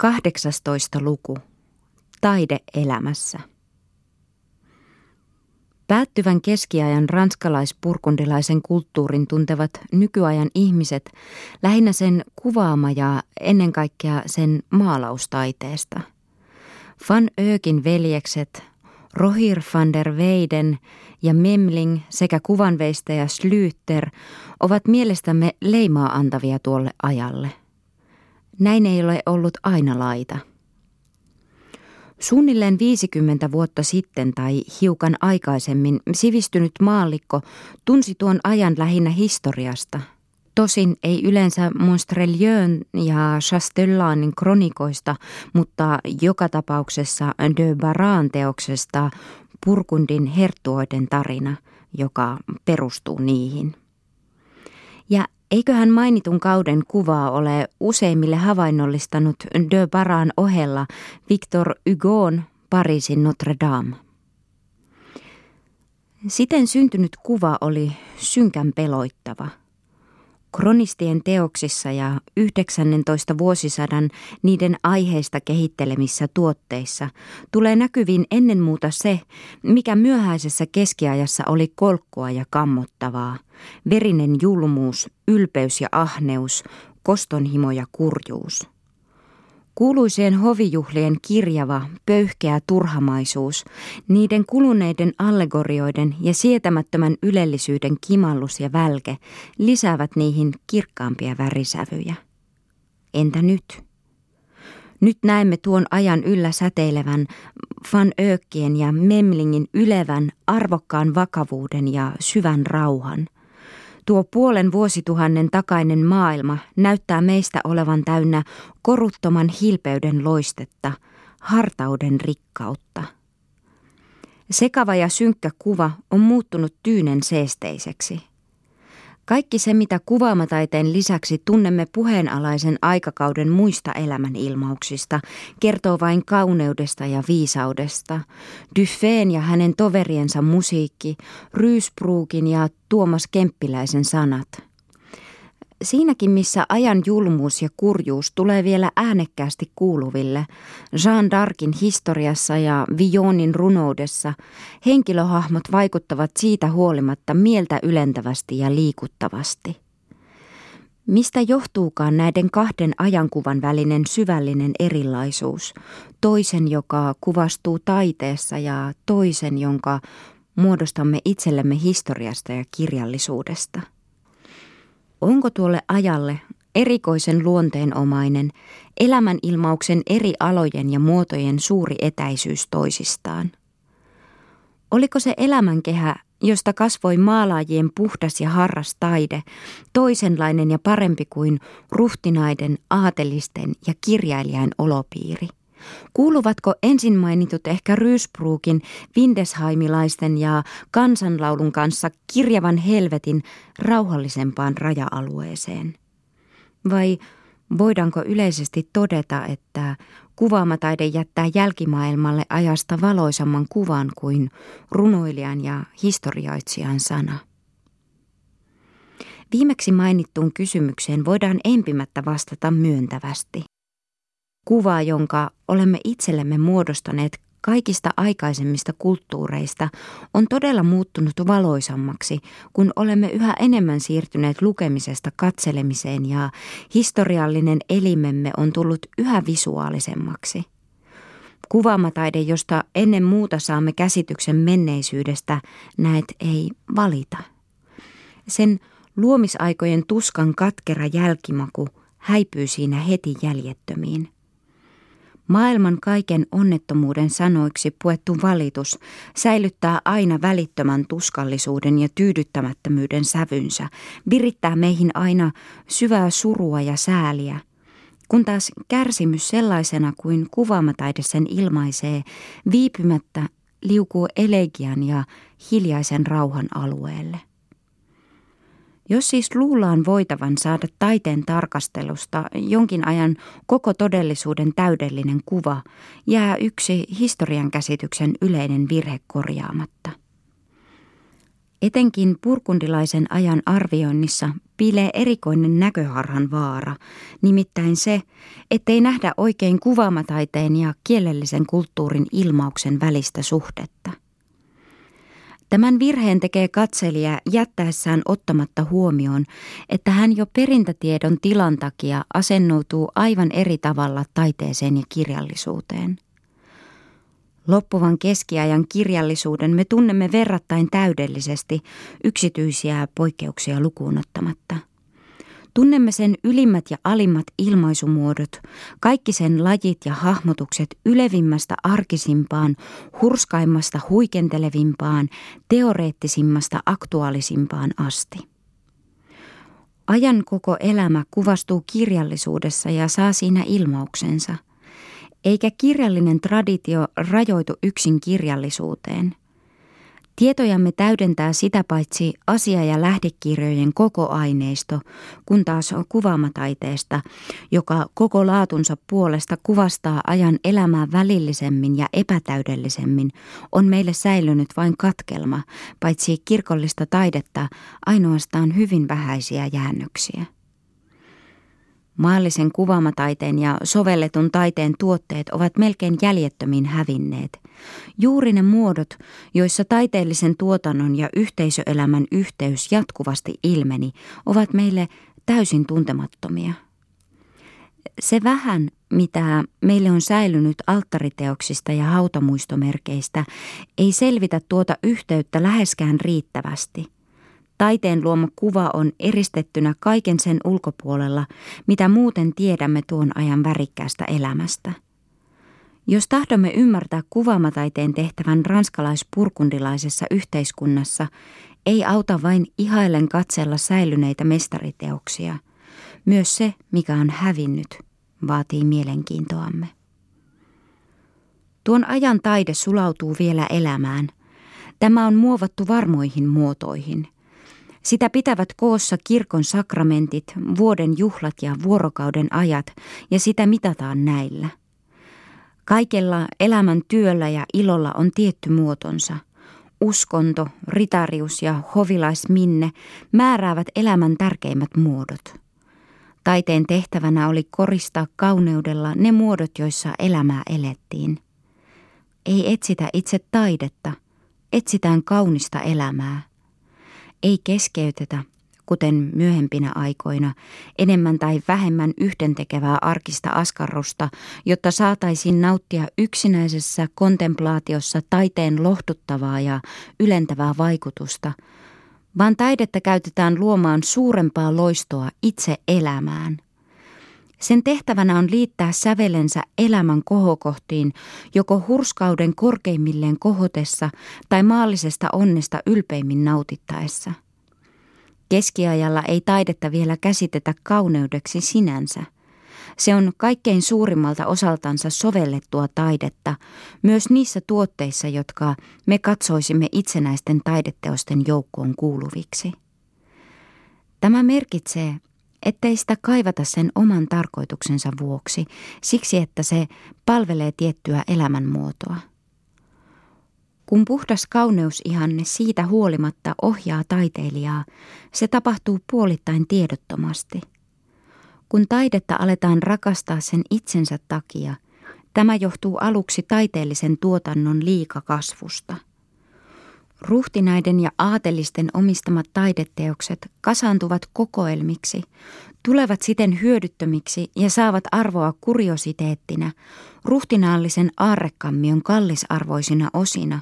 18. luku. Taide elämässä. Päättyvän keskiajan ranskalaispurkundilaisen kulttuurin tuntevat nykyajan ihmiset lähinnä sen kuvaama ja ennen kaikkea sen maalaustaiteesta. Van Öökin veljekset, Rohir van der Weiden ja Memling sekä kuvanveistäjä Slyter ovat mielestämme leimaa antavia tuolle ajalle. Näin ei ole ollut aina laita. Suunnilleen 50 vuotta sitten tai hiukan aikaisemmin sivistynyt maallikko tunsi tuon ajan lähinnä historiasta. Tosin ei yleensä Monstreliön ja Chastellanin kronikoista, mutta joka tapauksessa de Baran teoksesta Purkundin herttuoiden tarina, joka perustuu niihin. Ja Eiköhän mainitun kauden kuvaa ole useimmille havainnollistanut De Baran ohella Victor Hugon Pariisin Notre Dame. Siten syntynyt kuva oli synkän peloittava – Kronistien teoksissa ja 19. vuosisadan niiden aiheista kehittelemissä tuotteissa tulee näkyviin ennen muuta se, mikä myöhäisessä keskiajassa oli kolkkoa ja kammottavaa. Verinen julmuus, ylpeys ja ahneus, kostonhimo ja kurjuus. Kuuluisien hovijuhlien kirjava, pöyhkeä turhamaisuus, niiden kuluneiden allegorioiden ja sietämättömän ylellisyyden kimallus ja välke lisäävät niihin kirkkaampia värisävyjä. Entä nyt? Nyt näemme tuon ajan yllä säteilevän Van Öökkien ja Memlingin ylevän, arvokkaan vakavuuden ja syvän rauhan – Tuo puolen vuosituhannen takainen maailma näyttää meistä olevan täynnä koruttoman hilpeyden loistetta, hartauden rikkautta. Sekava ja synkkä kuva on muuttunut tyynen seesteiseksi. Kaikki se, mitä kuvaamataiteen lisäksi tunnemme puheenalaisen aikakauden muista elämänilmauksista, kertoo vain kauneudesta ja viisaudesta. Duffeen ja hänen toveriensa musiikki, Ryysbruukin ja Tuomas Kemppiläisen sanat – Siinäkin, missä ajan julmuus ja kurjuus tulee vielä äänekkäästi kuuluville, Jean d'Arcin historiassa ja Vionin runoudessa, henkilöhahmot vaikuttavat siitä huolimatta mieltä ylentävästi ja liikuttavasti. Mistä johtuukaan näiden kahden ajankuvan välinen syvällinen erilaisuus, toisen, joka kuvastuu taiteessa ja toisen, jonka muodostamme itsellemme historiasta ja kirjallisuudesta? Onko tuolle ajalle erikoisen luonteenomainen elämänilmauksen eri alojen ja muotojen suuri etäisyys toisistaan? Oliko se elämänkehä, josta kasvoi maalaajien puhdas ja harras taide, toisenlainen ja parempi kuin ruhtinaiden, aatelisten ja kirjailijan olopiiri? Kuuluvatko ensin mainitut ehkä Rysbruukin, Windesheimilaisten ja kansanlaulun kanssa kirjavan helvetin rauhallisempaan raja-alueeseen? Vai voidaanko yleisesti todeta, että kuvaamataide jättää jälkimaailmalle ajasta valoisamman kuvan kuin runoilijan ja historioitsijan sana? Viimeksi mainittuun kysymykseen voidaan empimättä vastata myöntävästi kuva, jonka olemme itsellemme muodostaneet kaikista aikaisemmista kulttuureista, on todella muuttunut valoisammaksi, kun olemme yhä enemmän siirtyneet lukemisesta katselemiseen ja historiallinen elimemme on tullut yhä visuaalisemmaksi. Kuvaamataide, josta ennen muuta saamme käsityksen menneisyydestä, näet ei valita. Sen luomisaikojen tuskan katkera jälkimaku häipyy siinä heti jäljettömiin. Maailman kaiken onnettomuuden sanoiksi puettu valitus säilyttää aina välittömän tuskallisuuden ja tyydyttämättömyyden sävynsä, virittää meihin aina syvää surua ja sääliä, kun taas kärsimys sellaisena kuin kuvaamataide sen ilmaisee, viipymättä liukuu elegian ja hiljaisen rauhan alueelle. Jos siis luullaan voitavan saada taiteen tarkastelusta jonkin ajan koko todellisuuden täydellinen kuva, jää yksi historian käsityksen yleinen virhe korjaamatta. Etenkin purkundilaisen ajan arvioinnissa piilee erikoinen näköharhan vaara, nimittäin se, ettei nähdä oikein kuvaamataiteen ja kielellisen kulttuurin ilmauksen välistä suhdetta. Tämän virheen tekee katselija jättäessään ottamatta huomioon, että hän jo perintätiedon tilan takia asennoituu aivan eri tavalla taiteeseen ja kirjallisuuteen. Loppuvan keskiajan kirjallisuuden me tunnemme verrattain täydellisesti yksityisiä poikkeuksia lukuun ottamatta – Tunnemme sen ylimmät ja alimmat ilmaisumuodot, kaikki sen lajit ja hahmotukset ylevimmästä arkisimpaan, hurskaimmasta huikentelevimpaan, teoreettisimmasta aktuaalisimpaan asti. Ajan koko elämä kuvastuu kirjallisuudessa ja saa siinä ilmauksensa. Eikä kirjallinen traditio rajoitu yksin kirjallisuuteen – Tietojamme täydentää sitä paitsi asia- ja lähdekirjojen koko aineisto, kun taas on kuvaamataiteesta, joka koko laatunsa puolesta kuvastaa ajan elämää välillisemmin ja epätäydellisemmin, on meille säilynyt vain katkelma, paitsi kirkollista taidetta ainoastaan hyvin vähäisiä jäännöksiä. Maallisen kuvaamataiteen ja sovelletun taiteen tuotteet ovat melkein jäljettömin hävinneet. Juuri ne muodot, joissa taiteellisen tuotannon ja yhteisöelämän yhteys jatkuvasti ilmeni, ovat meille täysin tuntemattomia. Se vähän, mitä meille on säilynyt alttariteoksista ja hautamuistomerkeistä, ei selvitä tuota yhteyttä läheskään riittävästi – Taiteen luoma kuva on eristettynä kaiken sen ulkopuolella, mitä muuten tiedämme tuon ajan värikkäästä elämästä. Jos tahdomme ymmärtää kuvaamataiteen tehtävän ranskalaispurkundilaisessa yhteiskunnassa, ei auta vain ihailen katsella säilyneitä mestariteoksia. Myös se, mikä on hävinnyt, vaatii mielenkiintoamme. Tuon ajan taide sulautuu vielä elämään. Tämä on muovattu varmoihin muotoihin – sitä pitävät koossa kirkon sakramentit, vuoden juhlat ja vuorokauden ajat, ja sitä mitataan näillä. Kaikella elämän työllä ja ilolla on tietty muotonsa. Uskonto, ritarius ja hovilaisminne määräävät elämän tärkeimmät muodot. Taiteen tehtävänä oli koristaa kauneudella ne muodot, joissa elämää elettiin. Ei etsitä itse taidetta, etsitään kaunista elämää ei keskeytetä, kuten myöhempinä aikoina, enemmän tai vähemmän yhdentekevää arkista askarrusta, jotta saataisiin nauttia yksinäisessä kontemplaatiossa taiteen lohduttavaa ja ylentävää vaikutusta, vaan taidetta käytetään luomaan suurempaa loistoa itse elämään – sen tehtävänä on liittää sävelensä elämän kohokohtiin, joko hurskauden korkeimmilleen kohotessa tai maallisesta onnesta ylpeimmin nautittaessa. Keskiajalla ei taidetta vielä käsitetä kauneudeksi sinänsä. Se on kaikkein suurimmalta osaltansa sovellettua taidetta, myös niissä tuotteissa, jotka me katsoisimme itsenäisten taideteosten joukkoon kuuluviksi. Tämä merkitsee, ettei sitä kaivata sen oman tarkoituksensa vuoksi, siksi että se palvelee tiettyä elämänmuotoa. Kun puhdas kauneusihanne siitä huolimatta ohjaa taiteilijaa, se tapahtuu puolittain tiedottomasti. Kun taidetta aletaan rakastaa sen itsensä takia, tämä johtuu aluksi taiteellisen tuotannon liikakasvusta – Ruhtinaiden ja aatelisten omistamat taideteokset kasaantuvat kokoelmiksi, tulevat siten hyödyttömiksi ja saavat arvoa kuriositeettina, ruhtinaallisen aarrekammion kallisarvoisina osina,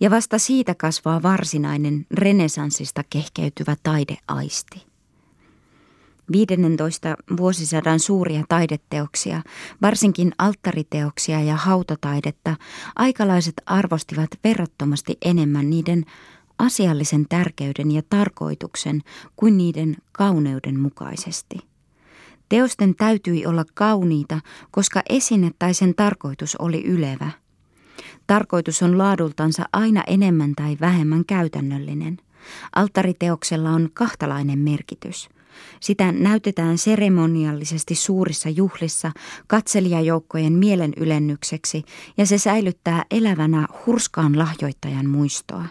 ja vasta siitä kasvaa varsinainen renesanssista kehkeytyvä taideaisti. 15 vuosisadan suuria taideteoksia, varsinkin alttariteoksia ja hautataidetta, aikalaiset arvostivat verrattomasti enemmän niiden asiallisen tärkeyden ja tarkoituksen kuin niiden kauneuden mukaisesti. Teosten täytyi olla kauniita, koska esine tai sen tarkoitus oli ylevä. Tarkoitus on laadultansa aina enemmän tai vähemmän käytännöllinen. Alttariteoksella on kahtalainen merkitys – sitä näytetään seremoniallisesti suurissa juhlissa katselijajoukkojen mielenylennykseksi ja se säilyttää elävänä hurskaan lahjoittajan muistoa.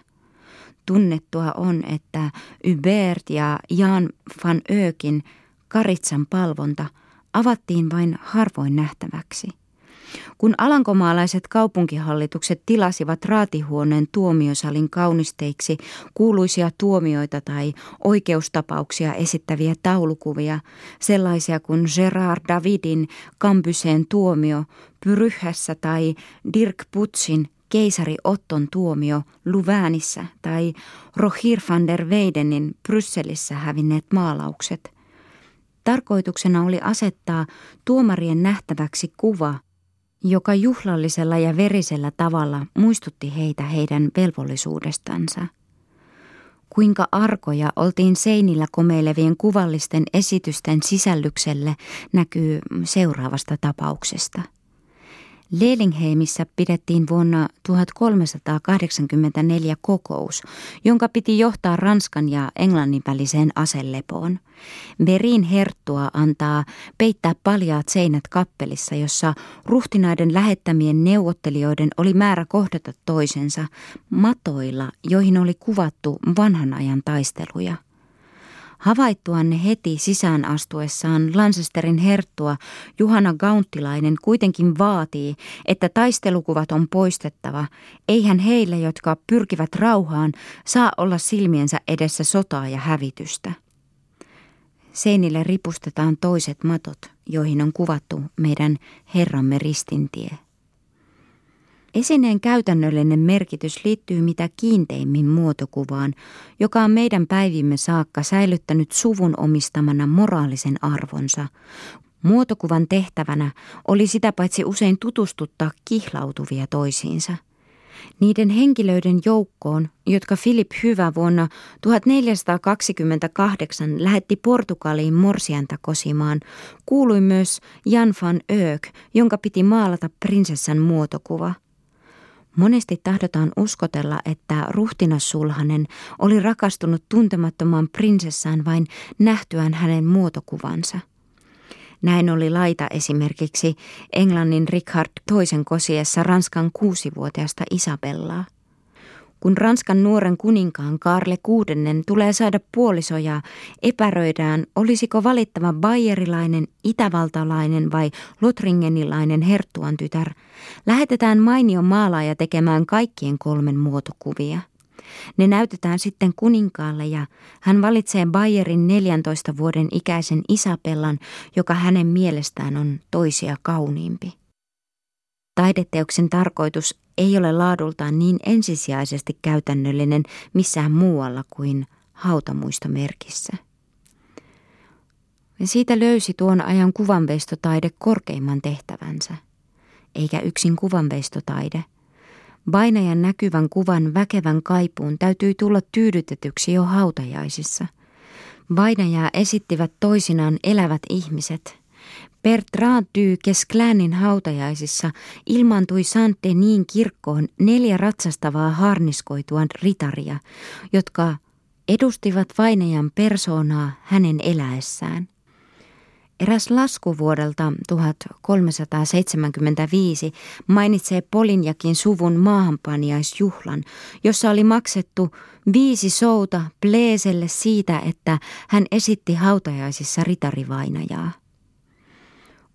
Tunnettua on, että Hubert ja Jan van Ökin Karitsan palvonta avattiin vain harvoin nähtäväksi. Kun alankomaalaiset kaupunkihallitukset tilasivat raatihuoneen tuomiosalin kaunisteiksi kuuluisia tuomioita tai oikeustapauksia esittäviä taulukuvia, sellaisia kuin Gerard Davidin Kampyseen tuomio Pyryhässä tai Dirk Putsin keisari Otton tuomio Luväänissä tai Rohir van der Weidenin Brysselissä hävinneet maalaukset. Tarkoituksena oli asettaa tuomarien nähtäväksi kuva, joka juhlallisella ja verisellä tavalla muistutti heitä heidän velvollisuudestansa. Kuinka arkoja oltiin seinillä komeilevien kuvallisten esitysten sisällykselle näkyy seuraavasta tapauksesta – Lelingheimissä pidettiin vuonna 1384 kokous, jonka piti johtaa Ranskan ja Englannin väliseen aselepoon. Berin herttua antaa peittää paljaat seinät kappelissa, jossa ruhtinaiden lähettämien neuvottelijoiden oli määrä kohdata toisensa matoilla, joihin oli kuvattu vanhan ajan taisteluja. Havaittuanne heti sisään astuessaan Lancesterin herttua Juhana Gauntilainen kuitenkin vaatii, että taistelukuvat on poistettava. Eihän heille, jotka pyrkivät rauhaan, saa olla silmiensä edessä sotaa ja hävitystä. Seinille ripustetaan toiset matot, joihin on kuvattu meidän Herramme ristintie. Esineen käytännöllinen merkitys liittyy mitä kiinteimmin muotokuvaan, joka on meidän päivimme saakka säilyttänyt suvun omistamana moraalisen arvonsa. Muotokuvan tehtävänä oli sitä paitsi usein tutustuttaa kihlautuvia toisiinsa. Niiden henkilöiden joukkoon, jotka Philip Hyvä vuonna 1428 lähetti Portugaliin morsianta kosimaan, kuului myös Jan van Öök, jonka piti maalata prinsessan muotokuva – Monesti tahdotaan uskotella, että ruhtinas Sulhanen oli rakastunut tuntemattomaan prinsessaan vain nähtyään hänen muotokuvansa. Näin oli laita esimerkiksi Englannin Richard toisen kosiessa Ranskan kuusivuotiaasta Isabellaa. Kun Ranskan nuoren kuninkaan Karle kuudennen tulee saada puolisoja, epäröidään, olisiko valittava bayerilainen, itävaltalainen vai lotringenilainen herttuan tytär. Lähetetään mainio maalaaja tekemään kaikkien kolmen muotokuvia. Ne näytetään sitten kuninkaalle ja hän valitsee Bayerin 14 vuoden ikäisen Isabellan, joka hänen mielestään on toisia kauniimpi. Taideteoksen tarkoitus ei ole laadultaan niin ensisijaisesti käytännöllinen missään muualla kuin hautamuistomerkissä. Ja siitä löysi tuon ajan kuvanveistotaide korkeimman tehtävänsä, eikä yksin kuvanveistotaide. Vainajan näkyvän kuvan väkevän kaipuun täytyi tulla tyydytetyksi jo hautajaisissa. Vainajaa esittivät toisinaan elävät ihmiset – Bertrand du Kesclanin hautajaisissa ilmaantui Saint-Denin kirkkoon neljä ratsastavaa harniskoituan ritaria, jotka edustivat vainajan persoonaa hänen eläessään. Eräs lasku vuodelta 1375 mainitsee Polinjakin suvun maahanpaniaisjuhlan, jossa oli maksettu viisi souta Pleeselle siitä, että hän esitti hautajaisissa ritarivainajaa.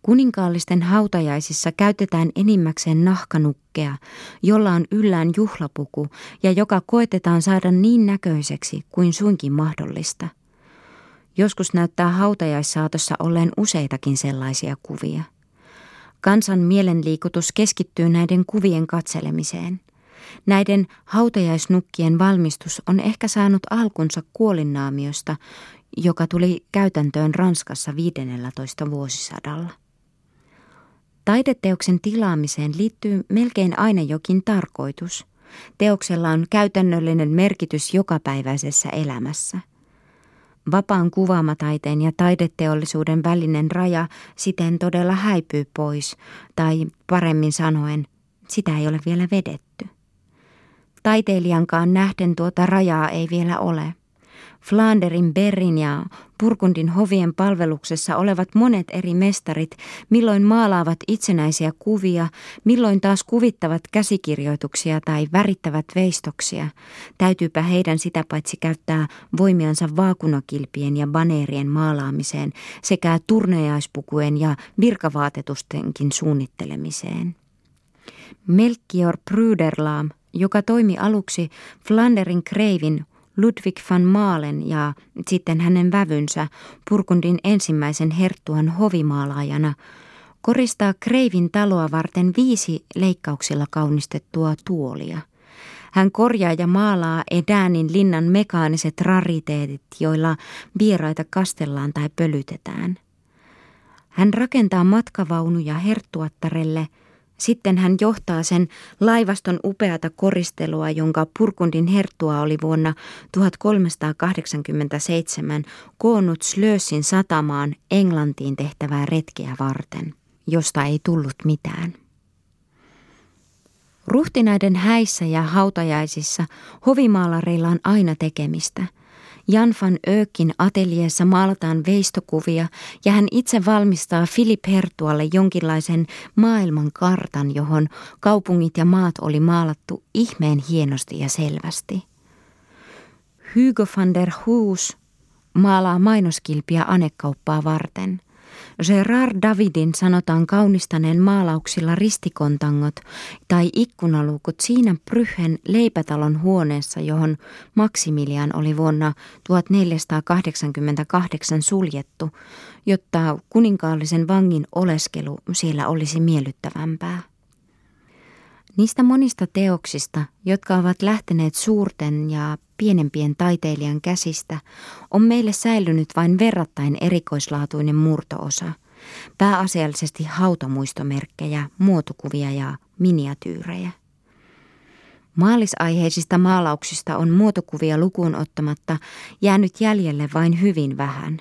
Kuninkaallisten hautajaisissa käytetään enimmäkseen nahkanukkea, jolla on yllään juhlapuku ja joka koetetaan saada niin näköiseksi kuin suinkin mahdollista. Joskus näyttää hautajaissaatossa olleen useitakin sellaisia kuvia. Kansan mielenliikutus keskittyy näiden kuvien katselemiseen. Näiden hautajaisnukkien valmistus on ehkä saanut alkunsa kuolinnaamiosta, joka tuli käytäntöön Ranskassa 15 vuosisadalla. Taideteoksen tilaamiseen liittyy melkein aina jokin tarkoitus. Teoksella on käytännöllinen merkitys jokapäiväisessä elämässä. Vapaan kuvaamataiteen ja taideteollisuuden välinen raja siten todella häipyy pois, tai paremmin sanoen, sitä ei ole vielä vedetty. Taiteilijankaan nähden tuota rajaa ei vielä ole. Flanderin, Berrin ja Purkundin hovien palveluksessa olevat monet eri mestarit, milloin maalaavat itsenäisiä kuvia, milloin taas kuvittavat käsikirjoituksia tai värittävät veistoksia. Täytyypä heidän sitä paitsi käyttää voimiansa vaakunakilpien ja baneerien maalaamiseen sekä turneaispukujen ja virkavaatetustenkin suunnittelemiseen. Melchior Pruderlaam, joka toimi aluksi Flanderin kreivin Ludwig van Maalen ja sitten hänen vävynsä Purkundin ensimmäisen herttuan hovimaalaajana, koristaa Kreivin taloa varten viisi leikkauksilla kaunistettua tuolia. Hän korjaa ja maalaa Edäänin linnan mekaaniset rariteetit, joilla vieraita kastellaan tai pölytetään. Hän rakentaa matkavaunuja herttuattarelle – sitten hän johtaa sen laivaston upeata koristelua, jonka Purkundin herttua oli vuonna 1387 koonnut Slössin satamaan Englantiin tehtävää retkeä varten, josta ei tullut mitään. Ruhtinaiden häissä ja hautajaisissa hovimaalareilla on aina tekemistä – Jan van Öökin ateljeessa maalataan veistokuvia ja hän itse valmistaa Philip Hertualle jonkinlaisen maailman kartan, johon kaupungit ja maat oli maalattu ihmeen hienosti ja selvästi. Hugo van der Hoos maalaa mainoskilpiä anekauppaa varten. Gerard Davidin sanotaan kaunistaneen maalauksilla ristikontangot tai ikkunaluukut siinä Pryhen leipätalon huoneessa, johon Maximilian oli vuonna 1488 suljettu, jotta kuninkaallisen vangin oleskelu siellä olisi miellyttävämpää. Niistä monista teoksista, jotka ovat lähteneet suurten ja pienempien taiteilijan käsistä, on meille säilynyt vain verrattain erikoislaatuinen murtoosa, pääasiallisesti hautamuistomerkkejä, muotokuvia ja miniatyyrejä. Maalisaiheisista maalauksista on muotokuvia lukuun ottamatta jäänyt jäljelle vain hyvin vähän.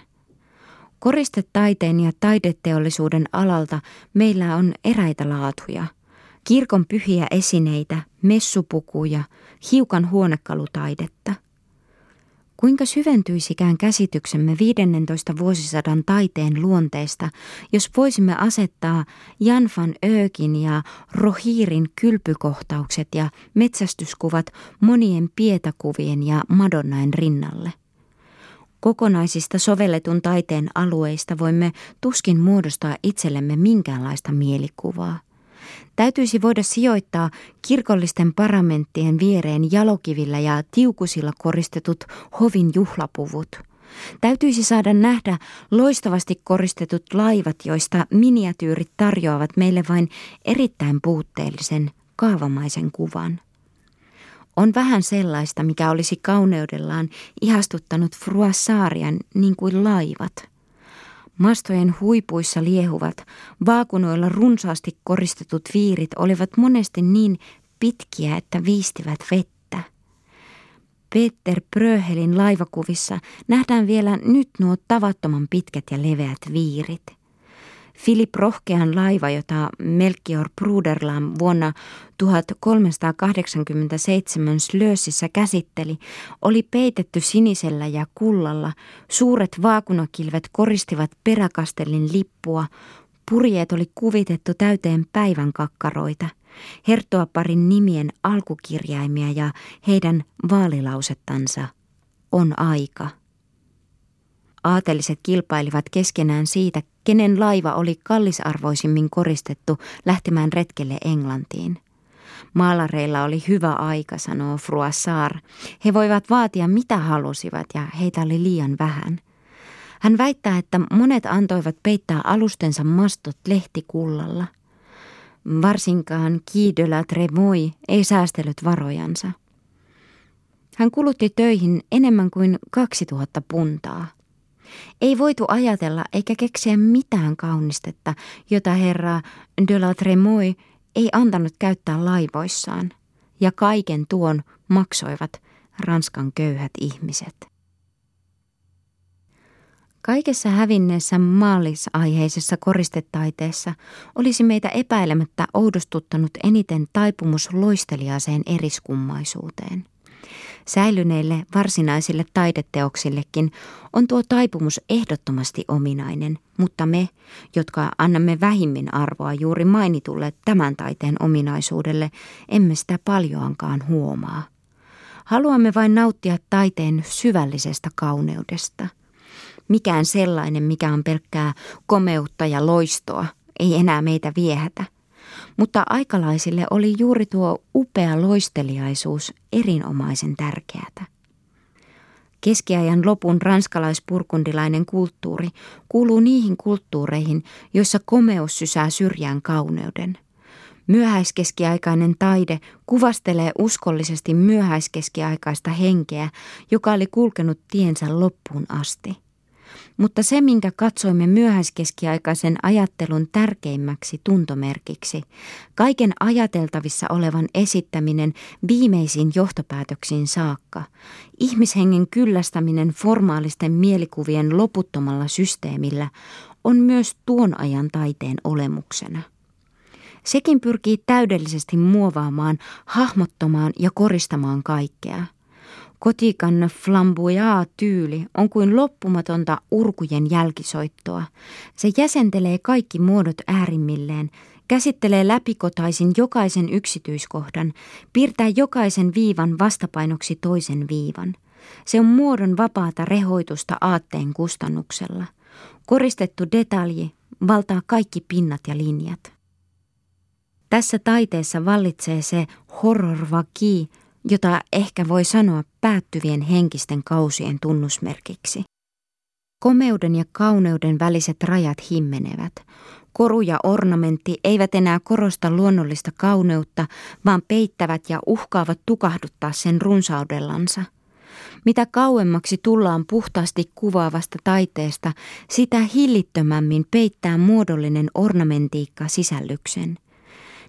Koristetaiteen ja taideteollisuuden alalta meillä on eräitä laatuja – kirkon pyhiä esineitä, messupukuja, hiukan huonekalutaidetta. Kuinka syventyisikään käsityksemme 15 vuosisadan taiteen luonteesta, jos voisimme asettaa Jan van Öökin ja Rohirin kylpykohtaukset ja metsästyskuvat monien pietakuvien ja Madonnain rinnalle? Kokonaisista sovelletun taiteen alueista voimme tuskin muodostaa itsellemme minkäänlaista mielikuvaa täytyisi voida sijoittaa kirkollisten paramenttien viereen jalokivillä ja tiukusilla koristetut hovin juhlapuvut. Täytyisi saada nähdä loistavasti koristetut laivat, joista miniatyyrit tarjoavat meille vain erittäin puutteellisen kaavamaisen kuvan. On vähän sellaista, mikä olisi kauneudellaan ihastuttanut Fruassarian niin kuin laivat – Mastojen huipuissa liehuvat, vaakunoilla runsaasti koristetut viirit olivat monesti niin pitkiä, että viistivät vettä. Peter Bröhelin laivakuvissa nähdään vielä nyt nuo tavattoman pitkät ja leveät viirit. Philip Rohkean laiva, jota Melchior Pruderlam vuonna 1387 Slössissä käsitteli, oli peitetty sinisellä ja kullalla. Suuret vaakunakilvet koristivat peräkastellin lippua. Purjeet oli kuvitettu täyteen päivän kakkaroita. Herttoaparin nimien alkukirjaimia ja heidän vaalilausettansa on aika. Aateliset kilpailivat keskenään siitä, kenen laiva oli kallisarvoisimmin koristettu lähtemään retkelle Englantiin. Maalareilla oli hyvä aika, sanoo Fruassar. He voivat vaatia mitä halusivat ja heitä oli liian vähän. Hän väittää, että monet antoivat peittää alustensa mastot lehtikullalla. Varsinkaan la Tremoy ei säästellyt varojansa. Hän kulutti töihin enemmän kuin 2000 puntaa. Ei voitu ajatella eikä keksiä mitään kaunistetta, jota herra de la Tremoy ei antanut käyttää laivoissaan, ja kaiken tuon maksoivat Ranskan köyhät ihmiset. Kaikessa hävinneessä maallisaiheisessa koristetaiteessa olisi meitä epäilemättä oudostuttanut eniten taipumus loisteliaaseen eriskummaisuuteen – Säilyneille varsinaisille taideteoksillekin on tuo taipumus ehdottomasti ominainen, mutta me, jotka annamme vähimmin arvoa juuri mainitulle tämän taiteen ominaisuudelle, emme sitä paljoankaan huomaa. Haluamme vain nauttia taiteen syvällisestä kauneudesta. Mikään sellainen, mikä on pelkkää komeutta ja loistoa, ei enää meitä viehätä. Mutta aikalaisille oli juuri tuo upea loisteliaisuus erinomaisen tärkeätä. Keskiajan lopun ranskalaispurkundilainen kulttuuri kuuluu niihin kulttuureihin, joissa komeus sysää syrjään kauneuden – Myöhäiskeskiaikainen taide kuvastelee uskollisesti myöhäiskeskiaikaista henkeä, joka oli kulkenut tiensä loppuun asti. Mutta se, minkä katsoimme myöhäiskeskiaikaisen ajattelun tärkeimmäksi tuntomerkiksi, kaiken ajateltavissa olevan esittäminen viimeisiin johtopäätöksiin saakka, ihmishengen kyllästäminen formaalisten mielikuvien loputtomalla systeemillä, on myös tuon ajan taiteen olemuksena. Sekin pyrkii täydellisesti muovaamaan, hahmottomaan ja koristamaan kaikkea. Kotikan flamboyant tyyli on kuin loppumatonta urkujen jälkisoittoa. Se jäsentelee kaikki muodot äärimmilleen, käsittelee läpikotaisin jokaisen yksityiskohdan, piirtää jokaisen viivan vastapainoksi toisen viivan. Se on muodon vapaata rehoitusta aatteen kustannuksella. Koristettu detalji valtaa kaikki pinnat ja linjat. Tässä taiteessa vallitsee se horrorvaki, jota ehkä voi sanoa päättyvien henkisten kausien tunnusmerkiksi. Komeuden ja kauneuden väliset rajat himmenevät. Koru ja ornamentti eivät enää korosta luonnollista kauneutta, vaan peittävät ja uhkaavat tukahduttaa sen runsaudellansa. Mitä kauemmaksi tullaan puhtaasti kuvaavasta taiteesta, sitä hillittömämmin peittää muodollinen ornamentiikka sisällyksen.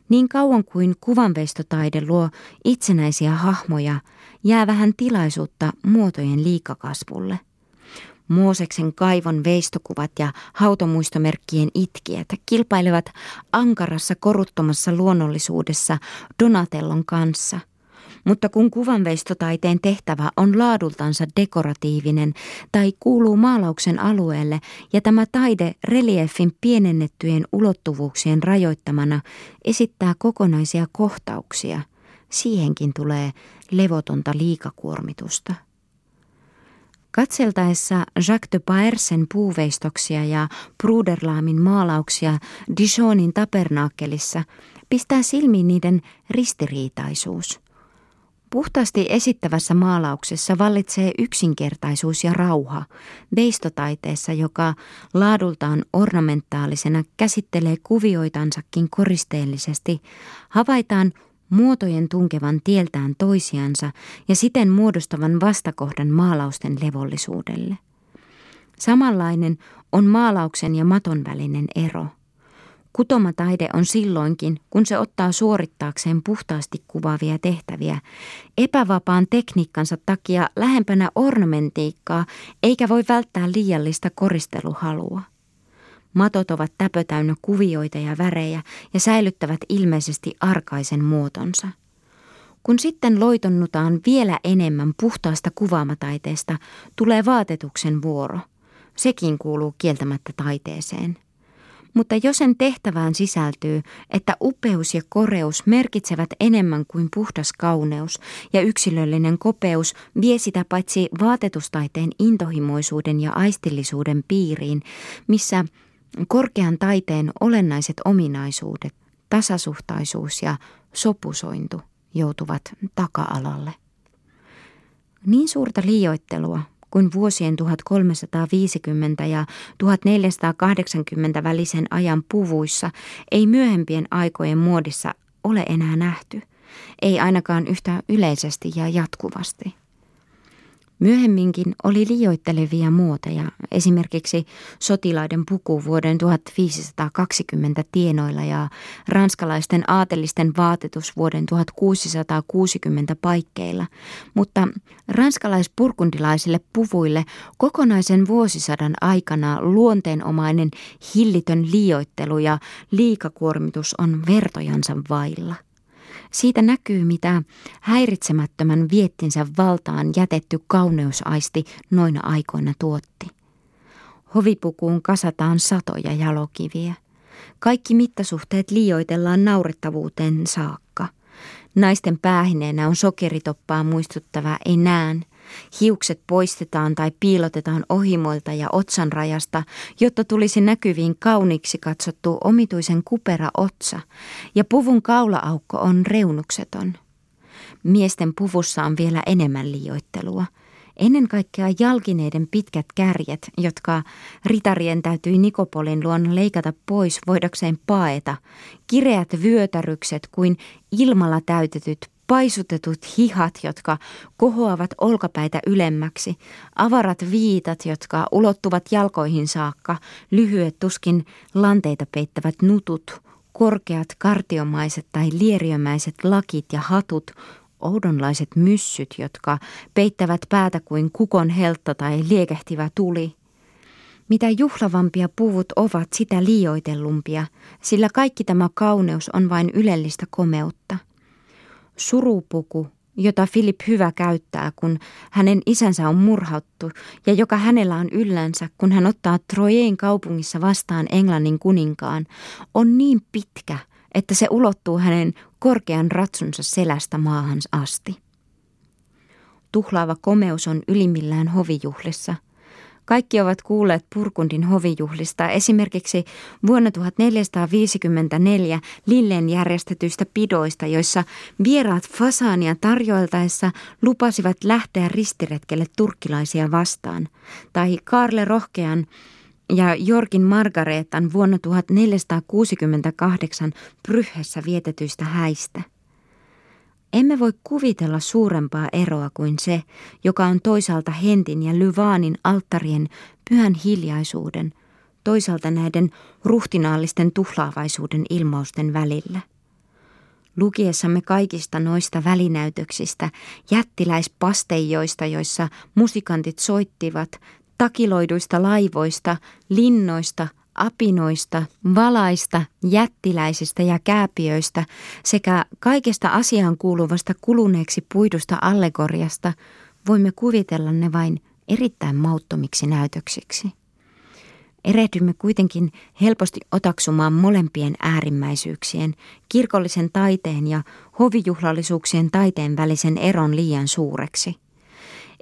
Niin kauan kuin kuvanveistotaide luo itsenäisiä hahmoja, jää vähän tilaisuutta muotojen liikakasvulle. Mooseksen kaivon veistokuvat ja hautamuistomerkkien itkijät kilpailevat ankarassa koruttomassa luonnollisuudessa Donatellon kanssa – mutta kun kuvanveistotaiteen tehtävä on laadultansa dekoratiivinen tai kuuluu maalauksen alueelle ja tämä taide reliefin pienennettyjen ulottuvuuksien rajoittamana esittää kokonaisia kohtauksia, siihenkin tulee levotonta liikakuormitusta. Katseltaessa Jacques de Paersen puuveistoksia ja Bruderlaamin maalauksia Dijonin tabernaakkelissa pistää silmiin niiden ristiriitaisuus – Puhtaasti esittävässä maalauksessa vallitsee yksinkertaisuus ja rauha, veistotaiteessa, joka laadultaan ornamentaalisena käsittelee kuvioitansakin koristeellisesti, havaitaan muotojen tunkevan tieltään toisiansa ja siten muodostavan vastakohdan maalausten levollisuudelle. Samanlainen on maalauksen ja maton välinen ero – Kutomataide on silloinkin, kun se ottaa suorittaakseen puhtaasti kuvaavia tehtäviä, epävapaan tekniikkansa takia lähempänä ornamentiikkaa, eikä voi välttää liiallista koristeluhalua. Matot ovat täpötäynnä kuvioita ja värejä ja säilyttävät ilmeisesti arkaisen muotonsa. Kun sitten loitonnutaan vielä enemmän puhtaasta kuvaamataiteesta, tulee vaatetuksen vuoro. Sekin kuuluu kieltämättä taiteeseen. Mutta jos sen tehtävään sisältyy, että upeus ja koreus merkitsevät enemmän kuin puhdas kauneus ja yksilöllinen kopeus vie sitä paitsi vaatetustaiteen intohimoisuuden ja aistillisuuden piiriin, missä korkean taiteen olennaiset ominaisuudet, tasasuhtaisuus ja sopusointu joutuvat taka-alalle. Niin suurta liioittelua kuin vuosien 1350 ja 1480 välisen ajan puvuissa ei myöhempien aikojen muodissa ole enää nähty, ei ainakaan yhtä yleisesti ja jatkuvasti. Myöhemminkin oli liioittelevia muotoja, esimerkiksi sotilaiden puku vuoden 1520 tienoilla ja ranskalaisten aatelisten vaatetus vuoden 1660 paikkeilla, mutta ranskalaispurkundilaisille puvuille kokonaisen vuosisadan aikana luonteenomainen hillitön liioittelu ja liikakuormitus on vertojansa vailla. Siitä näkyy, mitä häiritsemättömän viettinsä valtaan jätetty kauneusaisti noina aikoina tuotti. Hovipukuun kasataan satoja jalokiviä. Kaikki mittasuhteet liioitellaan naurettavuuteen saakka. Naisten päähineenä on sokeritoppaa muistuttava enään – Hiukset poistetaan tai piilotetaan ohimoilta ja otsanrajasta, jotta tulisi näkyviin kauniiksi katsottu omituisen kupera otsa, ja puvun kaulaaukko on reunukseton. Miesten puvussa on vielä enemmän liioittelua. Ennen kaikkea jalkineiden pitkät kärjet, jotka ritarien täytyi Nikopolin luona leikata pois voidakseen paeta, kireät vyötärykset kuin ilmalla täytetyt paisutetut hihat, jotka kohoavat olkapäitä ylemmäksi, avarat viitat, jotka ulottuvat jalkoihin saakka, lyhyet tuskin lanteita peittävät nutut, korkeat kartiomaiset tai lieriömäiset lakit ja hatut, oudonlaiset myssyt, jotka peittävät päätä kuin kukon heltta tai liekehtivä tuli. Mitä juhlavampia puvut ovat, sitä liioitellumpia, sillä kaikki tämä kauneus on vain ylellistä komeutta – surupuku, jota Filip hyvä käyttää, kun hänen isänsä on murhattu ja joka hänellä on yllänsä, kun hän ottaa Trojeen kaupungissa vastaan Englannin kuninkaan, on niin pitkä, että se ulottuu hänen korkean ratsunsa selästä maahan asti. Tuhlaava komeus on ylimmillään hovijuhlissa – kaikki ovat kuulleet Purkundin hovijuhlista, esimerkiksi vuonna 1454 Lilleen järjestetyistä pidoista, joissa vieraat fasaania tarjoiltaessa lupasivat lähteä ristiretkelle turkkilaisia vastaan, tai Karle Rohkean ja Jorkin Margareetan vuonna 1468 Pryhessä vietetyistä häistä. Emme voi kuvitella suurempaa eroa kuin se, joka on toisaalta Hentin ja Lyvaanin alttarien pyhän hiljaisuuden, toisaalta näiden ruhtinaallisten tuhlaavaisuuden ilmausten välillä. Lukiessamme kaikista noista välinäytöksistä, jättiläispasteijoista, joissa musikantit soittivat, takiloiduista laivoista, linnoista, apinoista, valaista, jättiläisistä ja kääpiöistä sekä kaikesta asiaan kuuluvasta kuluneeksi puidusta allegoriasta voimme kuvitella ne vain erittäin mauttomiksi näytöksiksi. Erehdymme kuitenkin helposti otaksumaan molempien äärimmäisyyksien, kirkollisen taiteen ja hovijuhlallisuuksien taiteen välisen eron liian suureksi –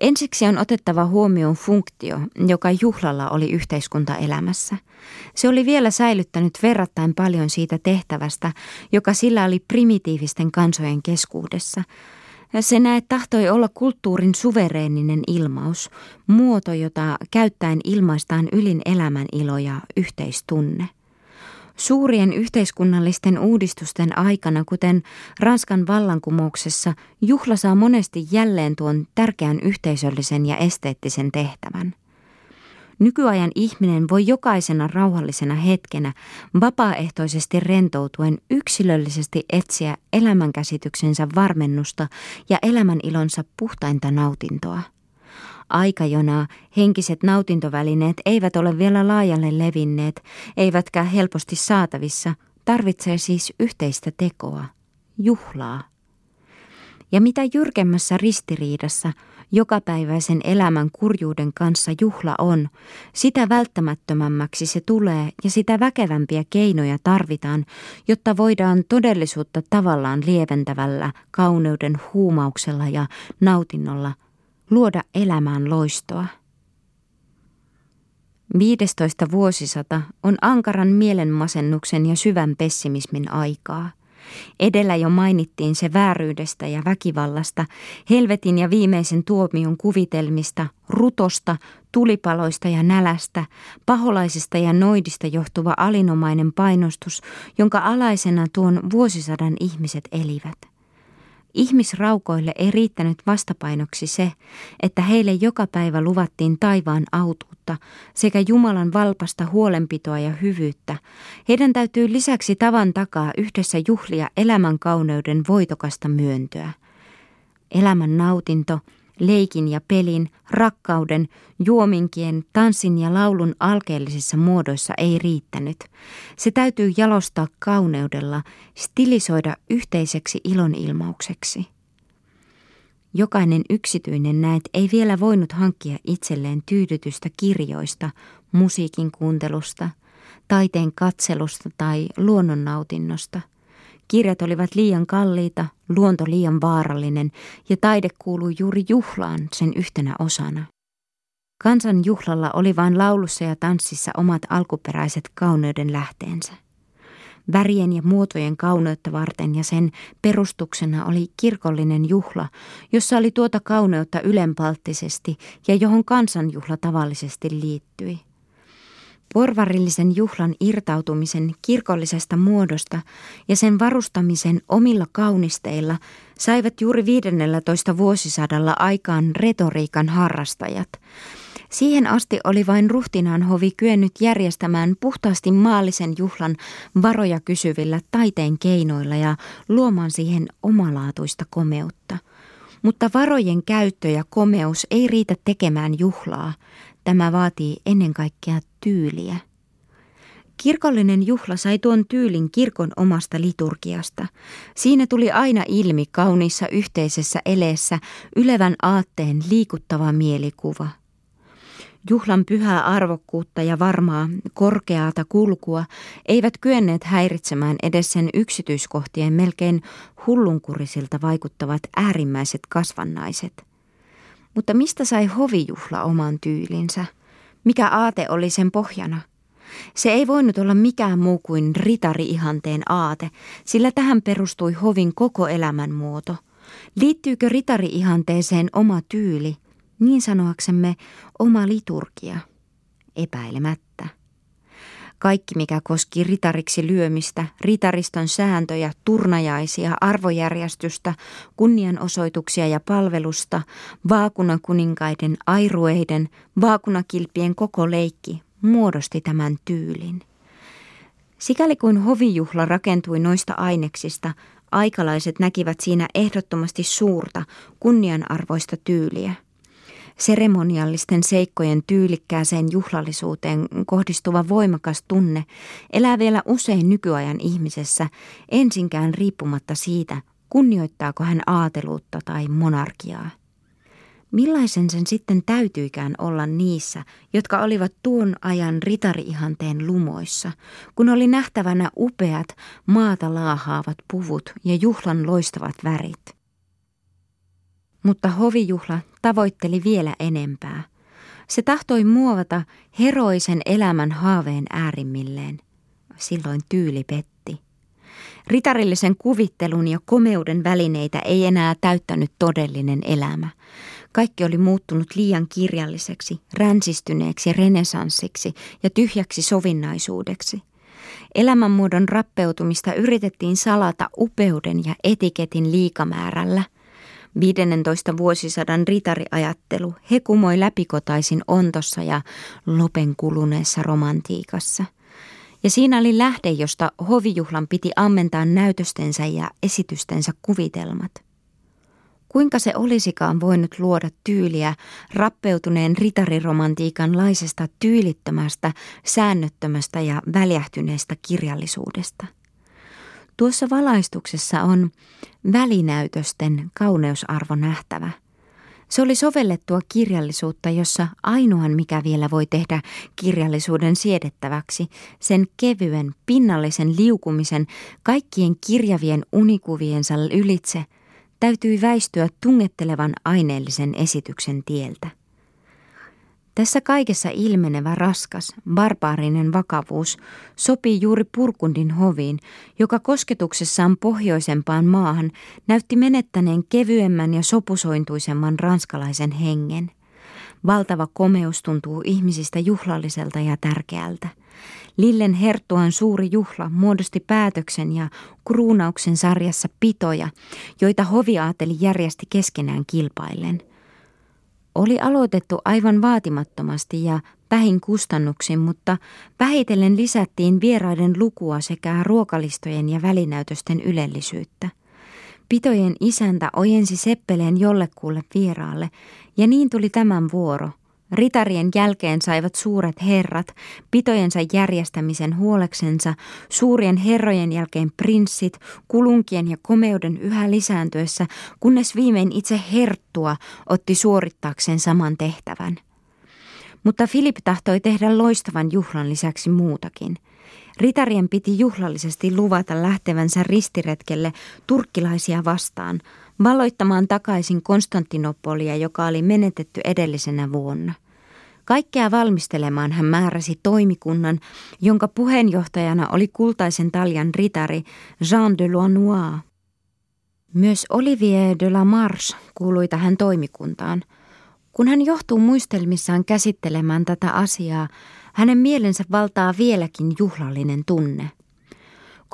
Ensiksi on otettava huomioon funktio, joka juhlalla oli yhteiskuntaelämässä. Se oli vielä säilyttänyt verrattain paljon siitä tehtävästä, joka sillä oli primitiivisten kansojen keskuudessa. Se näet tahtoi olla kulttuurin suvereeninen ilmaus, muoto, jota käyttäen ilmaistaan ylin elämän ilo ja yhteistunne. Suurien yhteiskunnallisten uudistusten aikana, kuten Ranskan vallankumouksessa, juhla saa monesti jälleen tuon tärkeän yhteisöllisen ja esteettisen tehtävän. Nykyajan ihminen voi jokaisena rauhallisena hetkenä vapaaehtoisesti rentoutuen yksilöllisesti etsiä elämänkäsityksensä varmennusta ja elämänilonsa puhtainta nautintoa aikajona henkiset nautintovälineet eivät ole vielä laajalle levinneet, eivätkä helposti saatavissa, tarvitsee siis yhteistä tekoa, juhlaa. Ja mitä jyrkemmässä ristiriidassa jokapäiväisen elämän kurjuuden kanssa juhla on, sitä välttämättömämmäksi se tulee ja sitä väkevämpiä keinoja tarvitaan, jotta voidaan todellisuutta tavallaan lieventävällä kauneuden huumauksella ja nautinnolla – luoda elämään loistoa. 15 vuosisata on ankaran mielenmasennuksen ja syvän pessimismin aikaa. Edellä jo mainittiin se vääryydestä ja väkivallasta, helvetin ja viimeisen tuomion kuvitelmista, rutosta, tulipaloista ja nälästä, paholaisista ja noidista johtuva alinomainen painostus, jonka alaisena tuon vuosisadan ihmiset elivät. Ihmisraukoille ei riittänyt vastapainoksi se, että heille joka päivä luvattiin taivaan autuutta sekä Jumalan valpasta huolenpitoa ja hyvyyttä. Heidän täytyy lisäksi tavan takaa yhdessä juhlia elämän kauneuden voitokasta myöntöä. Elämän nautinto, leikin ja pelin, rakkauden, juominkien, tanssin ja laulun alkeellisissa muodoissa ei riittänyt. Se täytyy jalostaa kauneudella, stilisoida yhteiseksi ilonilmaukseksi. Jokainen yksityinen näet ei vielä voinut hankkia itselleen tyydytystä kirjoista, musiikin kuuntelusta, taiteen katselusta tai luonnonnautinnosta – Kirjat olivat liian kalliita, luonto liian vaarallinen ja taide kuului juuri juhlaan sen yhtenä osana. Kansan juhlalla oli vain laulussa ja tanssissa omat alkuperäiset kauneuden lähteensä. Värien ja muotojen kauneutta varten ja sen perustuksena oli kirkollinen juhla, jossa oli tuota kauneutta ylenpalttisesti ja johon kansanjuhla tavallisesti liittyi. Porvarillisen juhlan irtautumisen kirkollisesta muodosta ja sen varustamisen omilla kaunisteilla saivat juuri 15 vuosisadalla aikaan retoriikan harrastajat. Siihen asti oli vain ruhtinaan hovi kyennyt järjestämään puhtaasti maallisen juhlan varoja kysyvillä taiteen keinoilla ja luomaan siihen omalaatuista komeutta. Mutta varojen käyttö ja komeus ei riitä tekemään juhlaa. Tämä vaatii ennen kaikkea tyyliä. Kirkollinen juhla sai tuon tyylin kirkon omasta liturgiasta. Siinä tuli aina ilmi kauniissa yhteisessä eleessä ylevän aatteen liikuttava mielikuva. Juhlan pyhää arvokkuutta ja varmaa, korkeaata kulkua eivät kyenneet häiritsemään edes sen yksityiskohtien melkein hullunkurisilta vaikuttavat äärimmäiset kasvannaiset. Mutta mistä sai hovijuhla oman tyylinsä? Mikä aate oli sen pohjana? Se ei voinut olla mikään muu kuin ritari-ihanteen aate, sillä tähän perustui hovin koko elämän muoto. Liittyykö ritari-ihanteeseen oma tyyli, niin sanoaksemme oma liturgia? Epäilemättä. Kaikki, mikä koski ritariksi lyömistä, ritariston sääntöjä, turnajaisia, arvojärjestystä, kunnianosoituksia ja palvelusta, vaakunakuninkaiden, airueiden, vaakunakilpien koko leikki, muodosti tämän tyylin. Sikäli kuin hovijuhla rakentui noista aineksista, aikalaiset näkivät siinä ehdottomasti suurta, kunnianarvoista tyyliä. Seremoniallisten seikkojen tyylikkääseen juhlallisuuteen kohdistuva voimakas tunne elää vielä usein nykyajan ihmisessä ensinkään riippumatta siitä, kunnioittaako hän aateluutta tai monarkiaa. Millaisen sen sitten täytyikään olla niissä, jotka olivat tuon ajan ritariihanteen lumoissa, kun oli nähtävänä upeat maata laahaavat puvut ja juhlan loistavat värit. Mutta hovijuhla tavoitteli vielä enempää. Se tahtoi muovata heroisen elämän haaveen äärimmilleen. Silloin tyyli petti. Ritarillisen kuvittelun ja komeuden välineitä ei enää täyttänyt todellinen elämä. Kaikki oli muuttunut liian kirjalliseksi, ränsistyneeksi renesanssiksi ja tyhjäksi sovinnaisuudeksi. Elämänmuodon rappeutumista yritettiin salata upeuden ja etiketin liikamäärällä. 15 vuosisadan ritariajattelu hekumoi läpikotaisin ontossa ja lopen kuluneessa romantiikassa. Ja siinä oli lähde, josta hovijuhlan piti ammentaa näytöstensä ja esitystensä kuvitelmat. Kuinka se olisikaan voinut luoda tyyliä rappeutuneen ritariromantiikan laisesta tyylittömästä, säännöttömästä ja väljähtyneestä kirjallisuudesta? Tuossa valaistuksessa on välinäytösten kauneusarvo nähtävä. Se oli sovellettua kirjallisuutta, jossa ainoan mikä vielä voi tehdä kirjallisuuden siedettäväksi, sen kevyen, pinnallisen liukumisen kaikkien kirjavien unikuviensa ylitse – täytyi väistyä tungettelevan aineellisen esityksen tieltä. Tässä kaikessa ilmenevä raskas, barbaarinen vakavuus sopii juuri Purkundin hoviin, joka kosketuksessaan pohjoisempaan maahan näytti menettäneen kevyemmän ja sopusointuisemman ranskalaisen hengen. Valtava komeus tuntuu ihmisistä juhlalliselta ja tärkeältä. Lillen herttuan suuri juhla muodosti päätöksen ja kruunauksen sarjassa pitoja, joita hoviaateli järjesti keskenään kilpaillen. Oli aloitettu aivan vaatimattomasti ja vähin kustannuksin, mutta vähitellen lisättiin vieraiden lukua sekä ruokalistojen ja välinäytösten ylellisyyttä. Pitojen isäntä ojensi seppeleen jollekulle vieraalle, ja niin tuli tämän vuoro – Ritarien jälkeen saivat suuret herrat pitojensa järjestämisen huoleksensa, suurien herrojen jälkeen prinssit, kulunkien ja komeuden yhä lisääntyessä, kunnes viimein itse herttua otti suorittaakseen saman tehtävän. Mutta Filip tahtoi tehdä loistavan juhlan lisäksi muutakin. Ritarien piti juhlallisesti luvata lähtevänsä ristiretkelle turkkilaisia vastaan, valloittamaan takaisin Konstantinopolia, joka oli menetetty edellisenä vuonna. Kaikkea valmistelemaan hän määräsi toimikunnan, jonka puheenjohtajana oli kultaisen taljan ritari Jean de Loinois. Myös Olivier de la Marche kuului tähän toimikuntaan. Kun hän johtuu muistelmissaan käsittelemään tätä asiaa, hänen mielensä valtaa vieläkin juhlallinen tunne.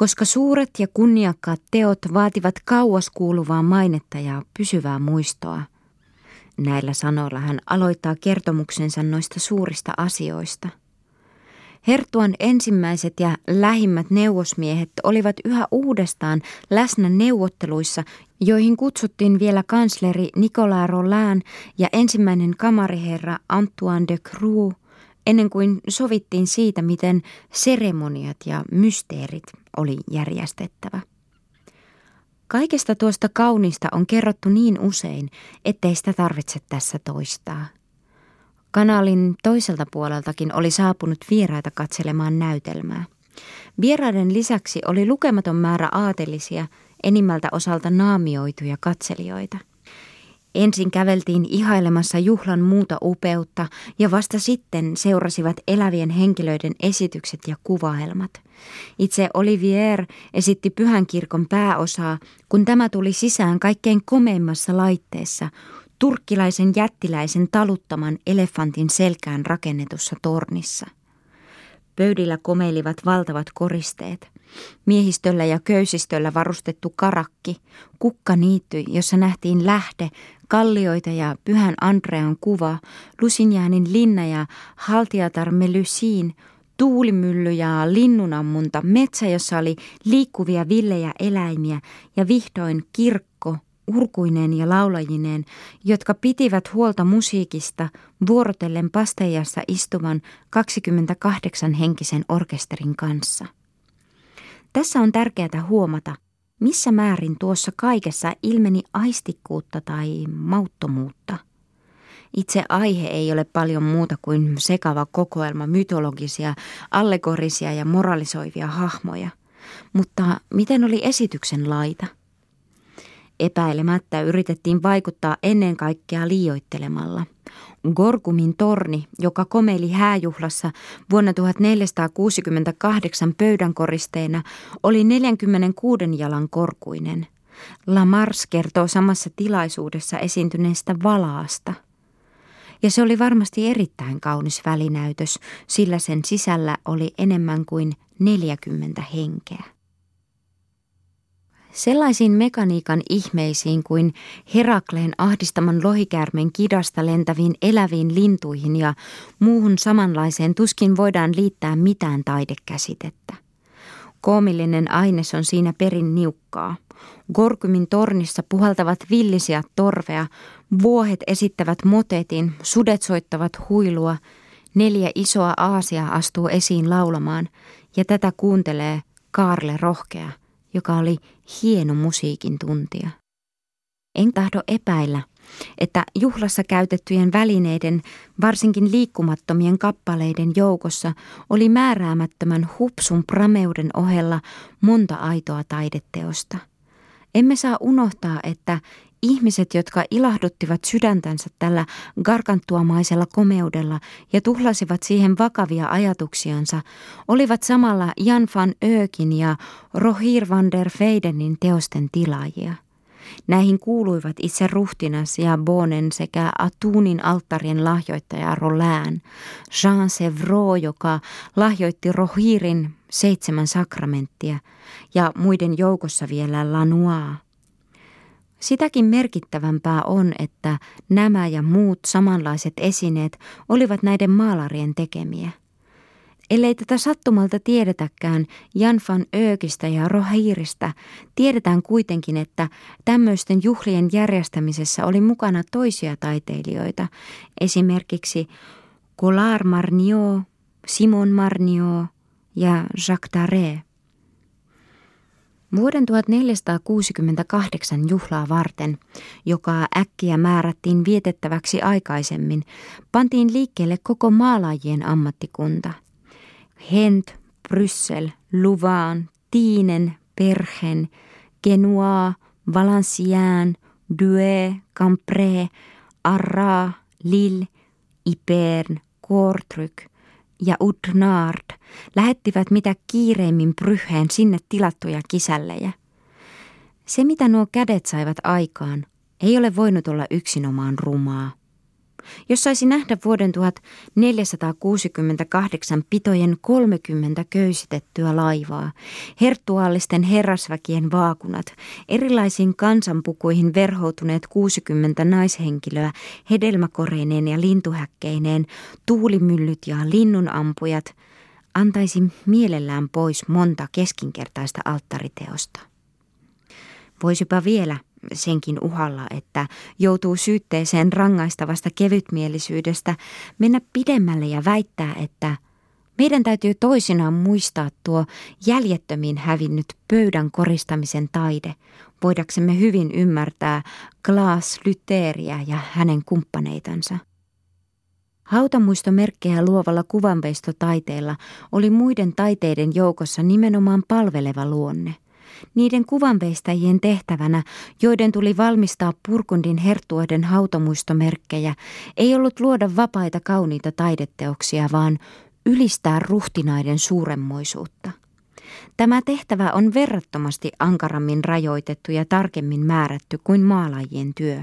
Koska suuret ja kunniakkaat teot vaativat kauas kuuluvaa mainetta ja pysyvää muistoa – Näillä sanoilla hän aloittaa kertomuksensa noista suurista asioista. Hertuan ensimmäiset ja lähimmät neuvosmiehet olivat yhä uudestaan läsnä neuvotteluissa, joihin kutsuttiin vielä kansleri Nicolas Rollin ja ensimmäinen kamariherra Antoine de Croo, ennen kuin sovittiin siitä, miten seremoniat ja mysteerit oli järjestettävä. Kaikesta tuosta kaunista on kerrottu niin usein, ettei sitä tarvitse tässä toistaa. Kanalin toiselta puoleltakin oli saapunut vieraita katselemaan näytelmää. Vieraiden lisäksi oli lukematon määrä aatelisia, enimmältä osalta naamioituja katselijoita – Ensin käveltiin ihailemassa juhlan muuta upeutta ja vasta sitten seurasivat elävien henkilöiden esitykset ja kuvaelmat. Itse Olivier esitti pyhän kirkon pääosaa, kun tämä tuli sisään kaikkein komeimmassa laitteessa, turkkilaisen jättiläisen taluttaman elefantin selkään rakennetussa tornissa. Pöydillä komeilivat valtavat koristeet – Miehistöllä ja köysistöllä varustettu karakki, kukkaniitty, jossa nähtiin lähde, kallioita ja pyhän Andrean kuva, Lusinjäänin linna ja Haltiatar Melysiin, tuulimylly ja linnunammunta, metsä, jossa oli liikkuvia villejä eläimiä ja vihdoin kirkko, urkuineen ja laulajineen, jotka pitivät huolta musiikista vuorotellen pasteijassa istuvan 28 henkisen orkesterin kanssa. Tässä on tärkeää huomata, missä määrin tuossa kaikessa ilmeni aistikkuutta tai mauttomuutta. Itse aihe ei ole paljon muuta kuin sekava kokoelma mytologisia, allegorisia ja moralisoivia hahmoja. Mutta miten oli esityksen laita? Epäilemättä yritettiin vaikuttaa ennen kaikkea liioittelemalla – Gorkumin torni, joka komeili hääjuhlassa vuonna 1468 pöydänkoristeena, oli 46 jalan korkuinen. Lamars kertoo samassa tilaisuudessa esiintyneestä valaasta. Ja se oli varmasti erittäin kaunis välinäytös, sillä sen sisällä oli enemmän kuin 40 henkeä. Sellaisiin mekaniikan ihmeisiin kuin Herakleen ahdistaman lohikäärmeen kidasta lentäviin eläviin lintuihin ja muuhun samanlaiseen tuskin voidaan liittää mitään taidekäsitettä. Koomillinen aines on siinä perin niukkaa. Gorkymin tornissa puhaltavat villisiä torvea, vuohet esittävät motetin, sudet soittavat huilua, neljä isoa aasia astuu esiin laulamaan ja tätä kuuntelee Kaarle Rohkea – joka oli hieno musiikin tuntija. En tahdo epäillä, että juhlassa käytettyjen välineiden, varsinkin liikkumattomien kappaleiden joukossa oli määräämättömän hupsun prameuden ohella monta aitoa taideteosta. Emme saa unohtaa, että Ihmiset, jotka ilahduttivat sydäntänsä tällä garkanttuamaisella komeudella ja tuhlasivat siihen vakavia ajatuksiansa, olivat samalla Jan van Ökin ja Rohir van der Feidenin teosten tilaajia. Näihin kuuluivat itse ruhtinas ja Bonen sekä Atunin alttarien lahjoittaja Rolään, Jean Sevro, joka lahjoitti Rohirin seitsemän sakramenttia, ja muiden joukossa vielä Lanois. Sitäkin merkittävämpää on, että nämä ja muut samanlaiset esineet olivat näiden maalarien tekemiä. Ellei tätä sattumalta tiedetäkään Jan van Öökistä ja Rohirista, tiedetään kuitenkin, että tämmöisten juhlien järjestämisessä oli mukana toisia taiteilijoita, esimerkiksi Collard Marniot, Simon Marniot ja Jacques Daré. Vuoden 1468 juhlaa varten, joka äkkiä määrättiin vietettäväksi aikaisemmin, pantiin liikkeelle koko maalajien ammattikunta. Hent, Bryssel, Louvain, Tiinen, Perhen, Genua, Valenciennes, Douai, Campré, Arras, Lille, Ipern, Kortryk ja Udnard lähettivät mitä kiireimmin pryheen sinne tilattuja kisällejä. Se, mitä nuo kädet saivat aikaan, ei ole voinut olla yksinomaan rumaa. Jos saisi nähdä vuoden 1468 pitojen 30 köysitettyä laivaa, herttuaallisten herrasväkien vaakunat, erilaisiin kansanpukuihin verhoutuneet 60 naishenkilöä hedelmäkoreineen ja lintuhäkkeineen, tuulimyllyt ja linnunampujat, antaisin mielellään pois monta keskinkertaista alttariteosta. Voisipa vielä – senkin uhalla, että joutuu syytteeseen rangaistavasta kevytmielisyydestä mennä pidemmälle ja väittää, että meidän täytyy toisinaan muistaa tuo jäljettömiin hävinnyt pöydän koristamisen taide, voidaksemme hyvin ymmärtää Klaas Lyteriä ja hänen kumppaneitansa. Hautamuistomerkkejä luovalla kuvanveistotaiteella oli muiden taiteiden joukossa nimenomaan palveleva luonne – niiden kuvanveistäjien tehtävänä, joiden tuli valmistaa Purkundin herttuoiden hautamuistomerkkejä, ei ollut luoda vapaita kauniita taideteoksia, vaan ylistää ruhtinaiden suuremmoisuutta. Tämä tehtävä on verrattomasti ankarammin rajoitettu ja tarkemmin määrätty kuin maalajien työ.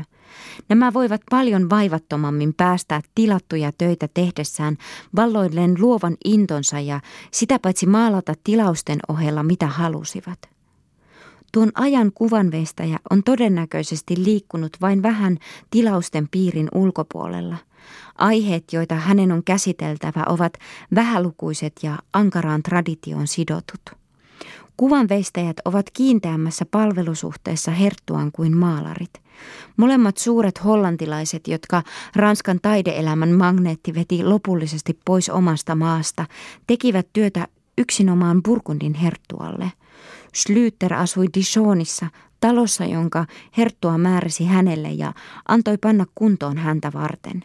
Nämä voivat paljon vaivattomammin päästää tilattuja töitä tehdessään valloilleen luovan intonsa ja sitä paitsi maalata tilausten ohella mitä halusivat. Tuon ajan kuvanveistäjä on todennäköisesti liikkunut vain vähän tilausten piirin ulkopuolella. Aiheet, joita hänen on käsiteltävä, ovat vähälukuiset ja ankaraan traditioon sidotut. Kuvanveistäjät ovat kiinteämmässä palvelusuhteessa herttuaan kuin maalarit. Molemmat suuret hollantilaiset, jotka Ranskan taideelämän magneetti veti lopullisesti pois omasta maasta, tekivät työtä yksinomaan Burgundin herttualle – Schlüter asui Dijonissa, talossa, jonka herttua määräsi hänelle ja antoi panna kuntoon häntä varten.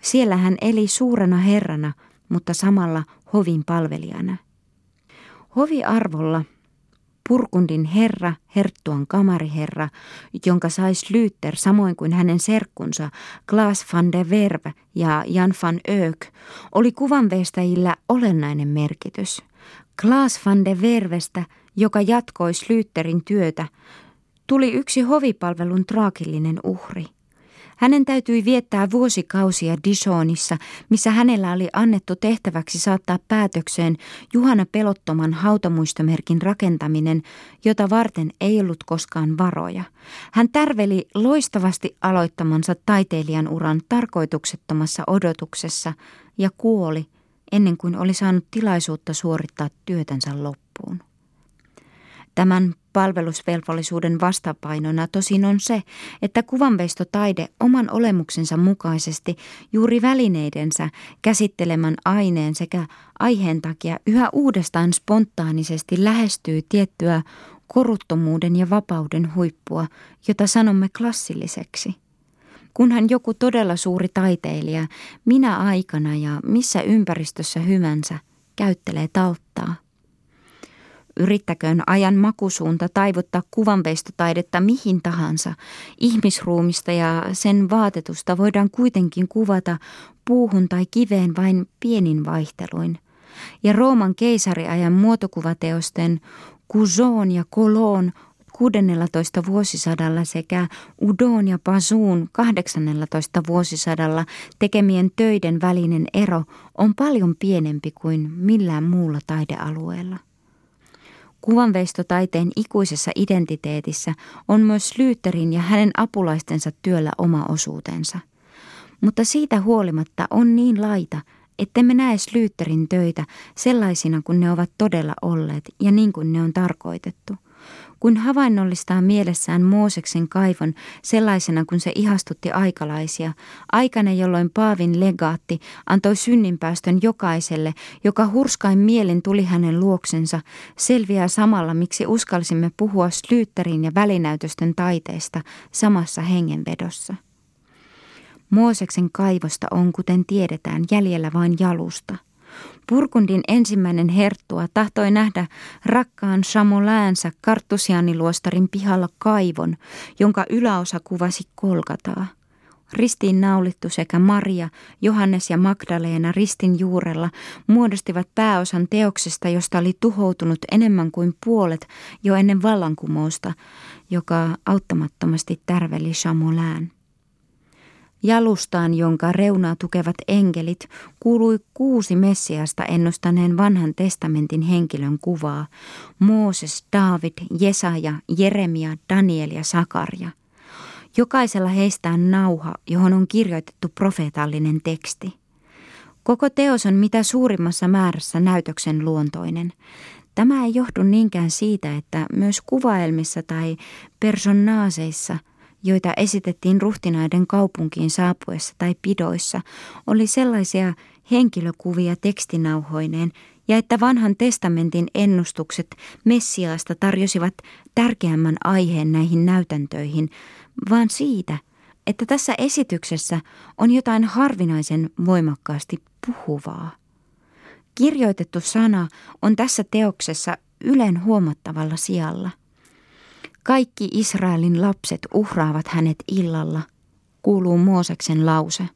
Siellä hän eli suurena herrana, mutta samalla hovin palvelijana. Hoviarvolla Purkundin herra, herttuan kamariherra, jonka sai Schlüter samoin kuin hänen serkkunsa Klaas van de Verve ja Jan van Öök, oli kuvanveistäjillä olennainen merkitys. Klaas van de Vervestä joka jatkoi Slyterin työtä, tuli yksi hovipalvelun traagillinen uhri. Hänen täytyi viettää vuosikausia Dijonissa, missä hänellä oli annettu tehtäväksi saattaa päätökseen Juhana Pelottoman hautamuistomerkin rakentaminen, jota varten ei ollut koskaan varoja. Hän tärveli loistavasti aloittamansa taiteilijan uran tarkoituksettomassa odotuksessa ja kuoli ennen kuin oli saanut tilaisuutta suorittaa työtänsä loppuun. Tämän palvelusvelvollisuuden vastapainona tosin on se, että kuvanveistotaide oman olemuksensa mukaisesti juuri välineidensä käsittelemän aineen sekä aiheen takia yhä uudestaan spontaanisesti lähestyy tiettyä koruttomuuden ja vapauden huippua, jota sanomme klassilliseksi. Kunhan joku todella suuri taiteilija, minä aikana ja missä ympäristössä hyvänsä, käyttelee talttaa – Yrittäköön ajan makusuunta taivuttaa kuvanveistotaidetta mihin tahansa. Ihmisruumista ja sen vaatetusta voidaan kuitenkin kuvata puuhun tai kiveen vain pienin vaihteluin. Ja Rooman keisariajan muotokuvateosten Cuson ja Colon 16. vuosisadalla sekä Udon ja Pasuun 18. vuosisadalla tekemien töiden välinen ero on paljon pienempi kuin millään muulla taidealueella. Kuvanveistotaiteen ikuisessa identiteetissä on myös Lyyterin ja hänen apulaistensa työllä oma osuutensa. Mutta siitä huolimatta on niin laita, ettemme näe Slyytterin töitä sellaisina kuin ne ovat todella olleet ja niin kuin ne on tarkoitettu – kun havainnollistaa mielessään Mooseksen kaivon sellaisena kuin se ihastutti aikalaisia, aikana jolloin Paavin legaatti antoi synninpäästön jokaiselle, joka hurskain mielin tuli hänen luoksensa, selviää samalla, miksi uskalsimme puhua Slyytterin ja välinäytösten taiteesta samassa hengenvedossa. Mooseksen kaivosta on, kuten tiedetään, jäljellä vain jalusta. Purkundin ensimmäinen herttua tahtoi nähdä rakkaan Samoläänsä karttusianiluostarin pihalla kaivon, jonka yläosa kuvasi kolkataa. Ristiin naulittu sekä Maria, Johannes ja Magdaleena ristin juurella muodostivat pääosan teoksesta, josta oli tuhoutunut enemmän kuin puolet jo ennen vallankumousta, joka auttamattomasti tärveli Chamolään. Jalustaan, jonka reunaa tukevat enkelit, kuului kuusi Messiasta ennustaneen vanhan testamentin henkilön kuvaa. Mooses, David, Jesaja, Jeremia, Daniel ja Sakaria. Jokaisella heistä on nauha, johon on kirjoitettu profeetallinen teksti. Koko teos on mitä suurimmassa määrässä näytöksen luontoinen. Tämä ei johdu niinkään siitä, että myös kuvaelmissa tai personaaseissa – joita esitettiin ruhtinaiden kaupunkiin saapuessa tai pidoissa, oli sellaisia henkilökuvia tekstinauhoineen ja että vanhan testamentin ennustukset Messiaasta tarjosivat tärkeämmän aiheen näihin näytäntöihin, vaan siitä, että tässä esityksessä on jotain harvinaisen voimakkaasti puhuvaa. Kirjoitettu sana on tässä teoksessa ylen huomattavalla sijalla – kaikki Israelin lapset uhraavat hänet illalla, kuuluu Mooseksen lause.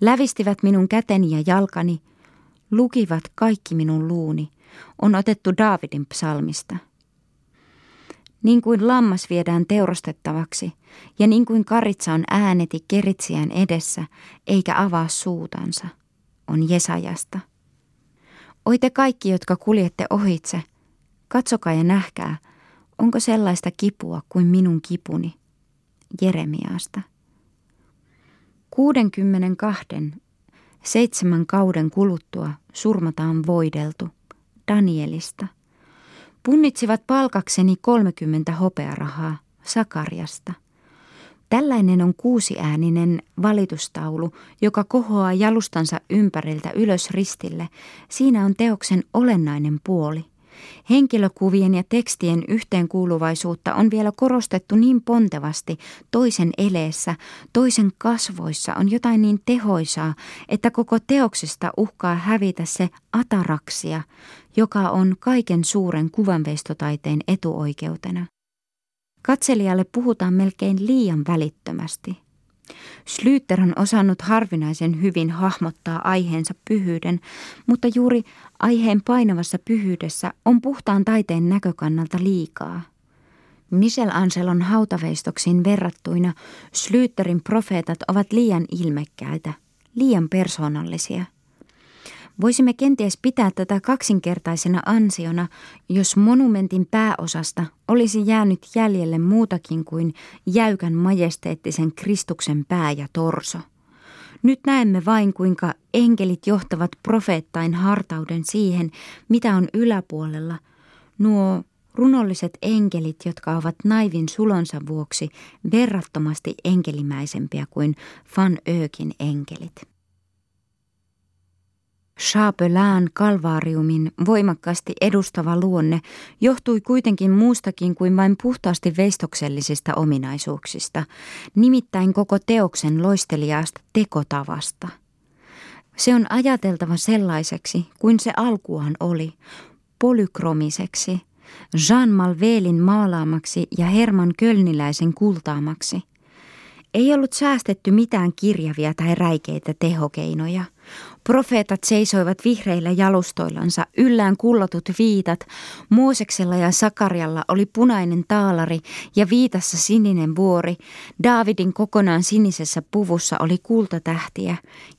Lävistivät minun käteni ja jalkani, lukivat kaikki minun luuni, on otettu Daavidin psalmista. Niin kuin lammas viedään teurastettavaksi, ja niin kuin karitsa on ääneti keritsiään edessä, eikä avaa suutansa, on Jesajasta. Oi te kaikki, jotka kuljette ohitse, katsokaa ja nähkää – Onko sellaista kipua kuin minun kipuni? Jeremiaasta. 62, seitsemän kauden kuluttua surmataan voideltu. Danielista. Punnitsivat palkakseni 30 hopearahaa Sakariasta. Tällainen on kuusiääninen valitustaulu, joka kohoaa jalustansa ympäriltä ylös ristille. Siinä on teoksen olennainen puoli – Henkilökuvien ja tekstien yhteenkuuluvaisuutta on vielä korostettu niin pontevasti toisen eleessä, toisen kasvoissa on jotain niin tehoisaa, että koko teoksesta uhkaa hävitä se ataraksia, joka on kaiken suuren kuvanveistotaiteen etuoikeutena. Katselijalle puhutaan melkein liian välittömästi. Slyter on osannut harvinaisen hyvin hahmottaa aiheensa pyhyyden, mutta juuri aiheen painavassa pyhyydessä on puhtaan taiteen näkökannalta liikaa. Anselon hautaveistoksiin verrattuina Slyterin profeetat ovat liian ilmekkäitä, liian persoonallisia – Voisimme kenties pitää tätä kaksinkertaisena ansiona, jos monumentin pääosasta olisi jäänyt jäljelle muutakin kuin jäykän majesteettisen Kristuksen pää ja torso. Nyt näemme vain, kuinka enkelit johtavat profeettain hartauden siihen, mitä on yläpuolella. Nuo runolliset enkelit, jotka ovat naivin sulonsa vuoksi verrattomasti enkelimäisempiä kuin Van Öökin enkelit. Chapelin kalvaariumin voimakkaasti edustava luonne johtui kuitenkin muustakin kuin vain puhtaasti veistoksellisista ominaisuuksista, nimittäin koko teoksen loisteliaasta tekotavasta. Se on ajateltava sellaiseksi kuin se alkuaan oli, polykromiseksi, Jean Malvelin maalaamaksi ja Herman Kölniläisen kultaamaksi – ei ollut säästetty mitään kirjavia tai räikeitä tehokeinoja. Profeetat seisoivat vihreillä jalustoillansa, yllään kullatut viitat, Mooseksella ja Sakarialla oli punainen taalari ja viitassa sininen vuori, Daavidin kokonaan sinisessä puvussa oli kultatähtiä,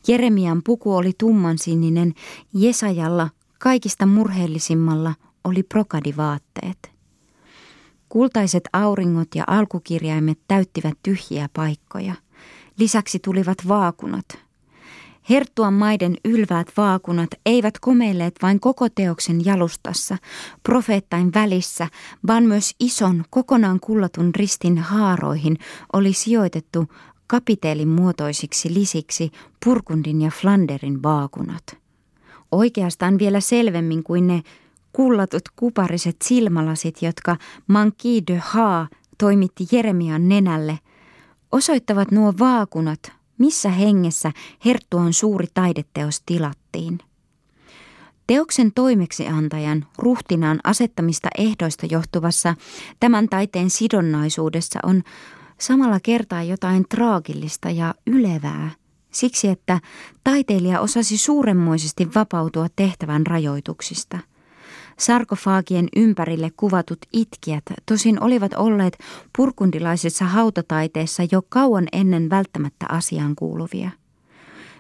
Jeremian puku oli tummansininen, Jesajalla kaikista murheellisimmalla oli prokadivaatteet. Kultaiset auringot ja alkukirjaimet täyttivät tyhjiä paikkoja. Lisäksi tulivat vaakunat. Herttuan maiden ylväät vaakunat eivät komeilleet vain koko teoksen jalustassa, profeettain välissä, vaan myös ison, kokonaan kullatun ristin haaroihin oli sijoitettu kapiteelin muotoisiksi lisiksi Purkundin ja Flanderin vaakunat. Oikeastaan vielä selvemmin kuin ne kullatut kupariset silmälasit, jotka Manki de Ha toimitti Jeremian nenälle, osoittavat nuo vaakunat, missä hengessä Herttuan suuri taideteos tilattiin. Teoksen toimeksiantajan ruhtinaan asettamista ehdoista johtuvassa tämän taiteen sidonnaisuudessa on samalla kertaa jotain traagillista ja ylevää, siksi että taiteilija osasi suuremmoisesti vapautua tehtävän rajoituksista – Sarkofaagien ympärille kuvatut itkijät tosin olivat olleet purkundilaisessa hautataiteessa jo kauan ennen välttämättä asiaan kuuluvia.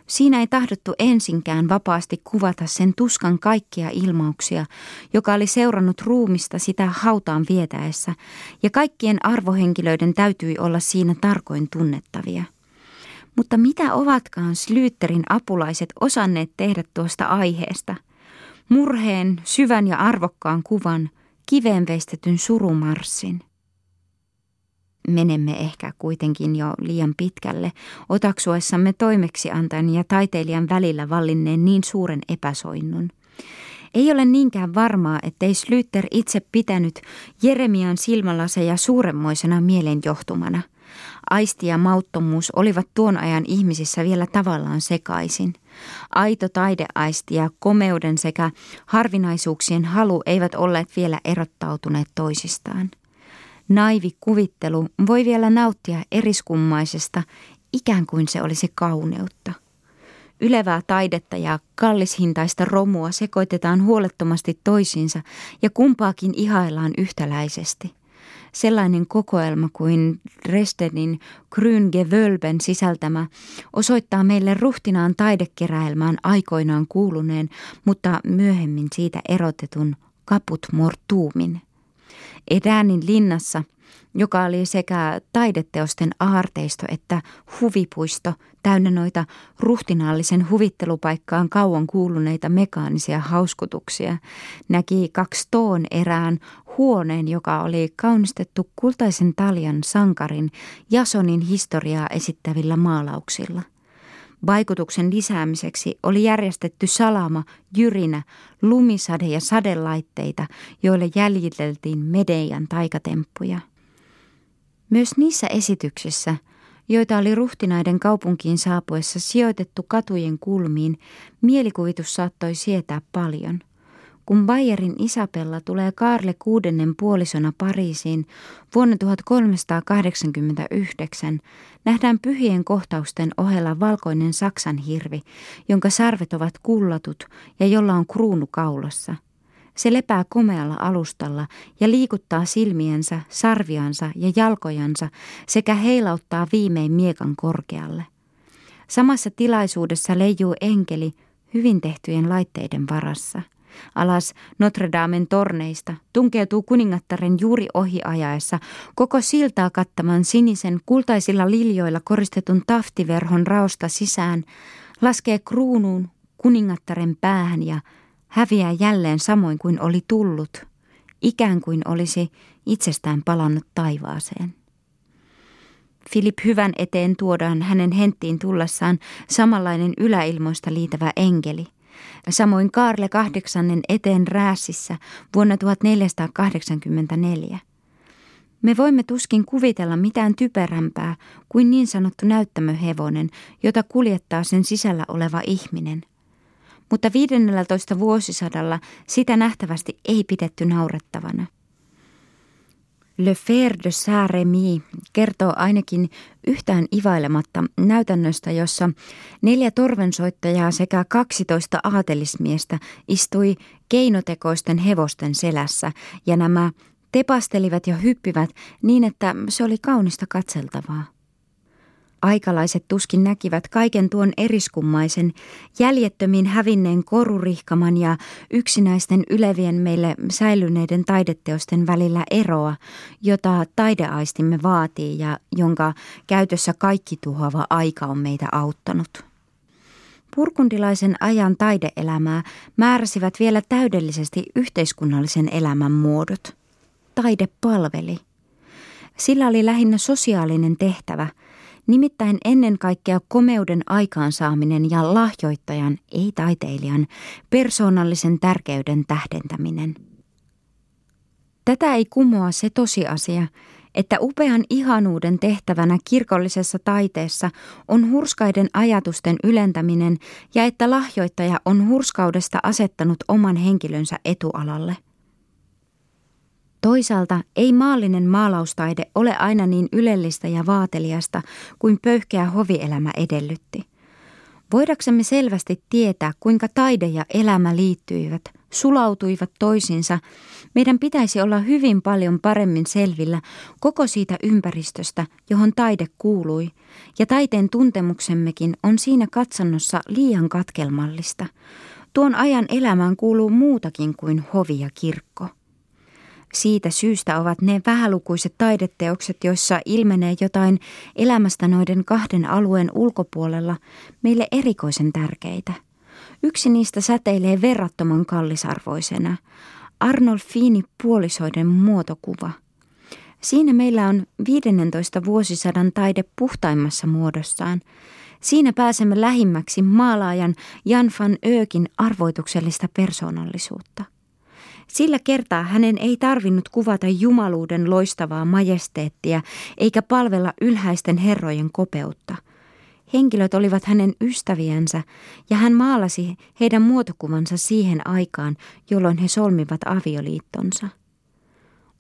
Siinä ei tahdottu ensinkään vapaasti kuvata sen tuskan kaikkia ilmauksia, joka oli seurannut ruumista sitä hautaan vietäessä, ja kaikkien arvohenkilöiden täytyi olla siinä tarkoin tunnettavia. Mutta mitä ovatkaan Slyterin apulaiset osanneet tehdä tuosta aiheesta? Murheen, syvän ja arvokkaan kuvan, kiveen veistetyn surumarssin. Menemme ehkä kuitenkin jo liian pitkälle, otaksuessamme toimeksiantajan ja taiteilijan välillä vallinneen niin suuren epäsoinnun. Ei ole niinkään varmaa, ettei Slyter itse pitänyt Jeremian silmälaseja suuremmoisena mielenjohtumana. Aisti ja mauttomuus olivat tuon ajan ihmisissä vielä tavallaan sekaisin – Aito taideaisti ja komeuden sekä harvinaisuuksien halu eivät olleet vielä erottautuneet toisistaan. Naivi kuvittelu voi vielä nauttia eriskummaisesta, ikään kuin se olisi kauneutta. Ylevää taidetta ja kallishintaista romua sekoitetaan huolettomasti toisiinsa ja kumpaakin ihaillaan yhtäläisesti – sellainen kokoelma kuin Dresdenin Grüngewölben sisältämä osoittaa meille ruhtinaan taidekeräelmään aikoinaan kuuluneen, mutta myöhemmin siitä erotetun Kaput Mortuumin. Edäänin linnassa – joka oli sekä taideteosten aarteisto että huvipuisto täynnä noita ruhtinaallisen huvittelupaikkaan kauan kuuluneita mekaanisia hauskutuksia, näki kaksi toon erään huoneen, joka oli kaunistettu kultaisen taljan sankarin Jasonin historiaa esittävillä maalauksilla. Vaikutuksen lisäämiseksi oli järjestetty salama, jyrinä, lumisade ja sadelaitteita, joille jäljiteltiin Medeian taikatemppuja. Myös niissä esityksissä, joita oli ruhtinaiden kaupunkiin saapuessa sijoitettu katujen kulmiin, mielikuvitus saattoi sietää paljon. Kun Bayerin Isabella tulee Karle kuudennen puolisona Pariisiin vuonna 1389, nähdään pyhien kohtausten ohella valkoinen Saksan hirvi, jonka sarvet ovat kullatut ja jolla on kruunu kaulassa – se lepää komealla alustalla ja liikuttaa silmiensä, sarviansa ja jalkojansa sekä heilauttaa viimein miekan korkealle. Samassa tilaisuudessa leijuu enkeli hyvin tehtyjen laitteiden varassa. Alas Notre Damen torneista tunkeutuu kuningattaren juuri ohi ajaessa koko siltaa kattaman sinisen kultaisilla liljoilla koristetun taftiverhon raosta sisään, laskee kruunuun kuningattaren päähän ja häviää jälleen samoin kuin oli tullut, ikään kuin olisi itsestään palannut taivaaseen. Filip Hyvän eteen tuodaan hänen henttiin tullessaan samanlainen yläilmoista liitävä enkeli. Samoin Kaarle kahdeksannen eteen rääsissä vuonna 1484. Me voimme tuskin kuvitella mitään typerämpää kuin niin sanottu näyttämöhevonen, jota kuljettaa sen sisällä oleva ihminen – mutta 15 vuosisadalla sitä nähtävästi ei pidetty naurettavana. Le Fer de Saint-Remy kertoo ainakin yhtään ivailematta näytännöstä, jossa neljä torvensoittajaa sekä 12 aatelismiestä istui keinotekoisten hevosten selässä ja nämä tepastelivat ja hyppivät niin, että se oli kaunista katseltavaa. Aikalaiset tuskin näkivät kaiken tuon eriskummaisen, jäljettömin hävinneen korurihkaman ja yksinäisten ylevien meille säilyneiden taideteosten välillä eroa, jota taideaistimme vaatii ja jonka käytössä kaikki tuhoava aika on meitä auttanut. Purkundilaisen ajan taideelämää määräsivät vielä täydellisesti yhteiskunnallisen elämän muodot. Taide palveli. Sillä oli lähinnä sosiaalinen tehtävä, nimittäin ennen kaikkea komeuden aikaansaaminen ja lahjoittajan, ei taiteilijan, persoonallisen tärkeyden tähdentäminen. Tätä ei kumoa se tosiasia, että upean ihanuuden tehtävänä kirkollisessa taiteessa on hurskaiden ajatusten ylentäminen ja että lahjoittaja on hurskaudesta asettanut oman henkilönsä etualalle. Toisaalta ei maallinen maalaustaide ole aina niin ylellistä ja vaateliasta kuin pöyhkeä hovielämä edellytti. Voidaksemme selvästi tietää, kuinka taide ja elämä liittyivät, sulautuivat toisiinsa, meidän pitäisi olla hyvin paljon paremmin selvillä koko siitä ympäristöstä, johon taide kuului, ja taiteen tuntemuksemmekin on siinä katsannossa liian katkelmallista. Tuon ajan elämään kuuluu muutakin kuin hovi ja kirkko. Siitä syystä ovat ne vähälukuiset taideteokset, joissa ilmenee jotain elämästä noiden kahden alueen ulkopuolella, meille erikoisen tärkeitä. Yksi niistä säteilee verrattoman kallisarvoisena. Arnolfini puolisoiden muotokuva. Siinä meillä on 15 vuosisadan taide puhtaimmassa muodossaan. Siinä pääsemme lähimmäksi maalaajan Jan van Öökin arvoituksellista persoonallisuutta. Sillä kertaa hänen ei tarvinnut kuvata jumaluuden loistavaa majesteettia eikä palvella ylhäisten herrojen kopeutta. Henkilöt olivat hänen ystäviänsä ja hän maalasi heidän muotokuvansa siihen aikaan, jolloin he solmivat avioliittonsa.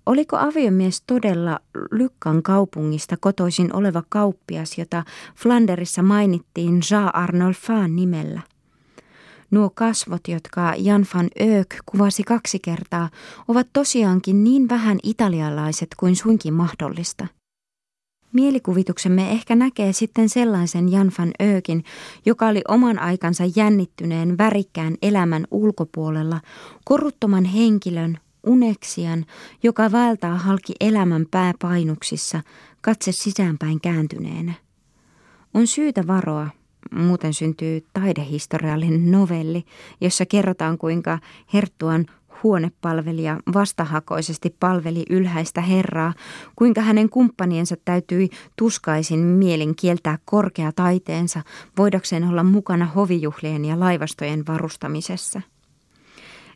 Oliko aviomies todella Lykkan kaupungista kotoisin oleva kauppias, jota Flanderissa mainittiin Jean Arnolfan nimellä? Nuo kasvot, jotka Jan van Öök kuvasi kaksi kertaa, ovat tosiaankin niin vähän italialaiset kuin suinkin mahdollista. Mielikuvituksemme ehkä näkee sitten sellaisen Jan van Öökin, joka oli oman aikansa jännittyneen värikkään elämän ulkopuolella, koruttoman henkilön, uneksian, joka vaeltaa halki elämän pääpainuksissa, katse sisäänpäin kääntyneenä. On syytä varoa, muuten syntyy taidehistoriallinen novelli, jossa kerrotaan kuinka Herttuan huonepalvelija vastahakoisesti palveli ylhäistä herraa, kuinka hänen kumppaniensa täytyi tuskaisin mielin kieltää korkea taiteensa, voidakseen olla mukana hovijuhlien ja laivastojen varustamisessa.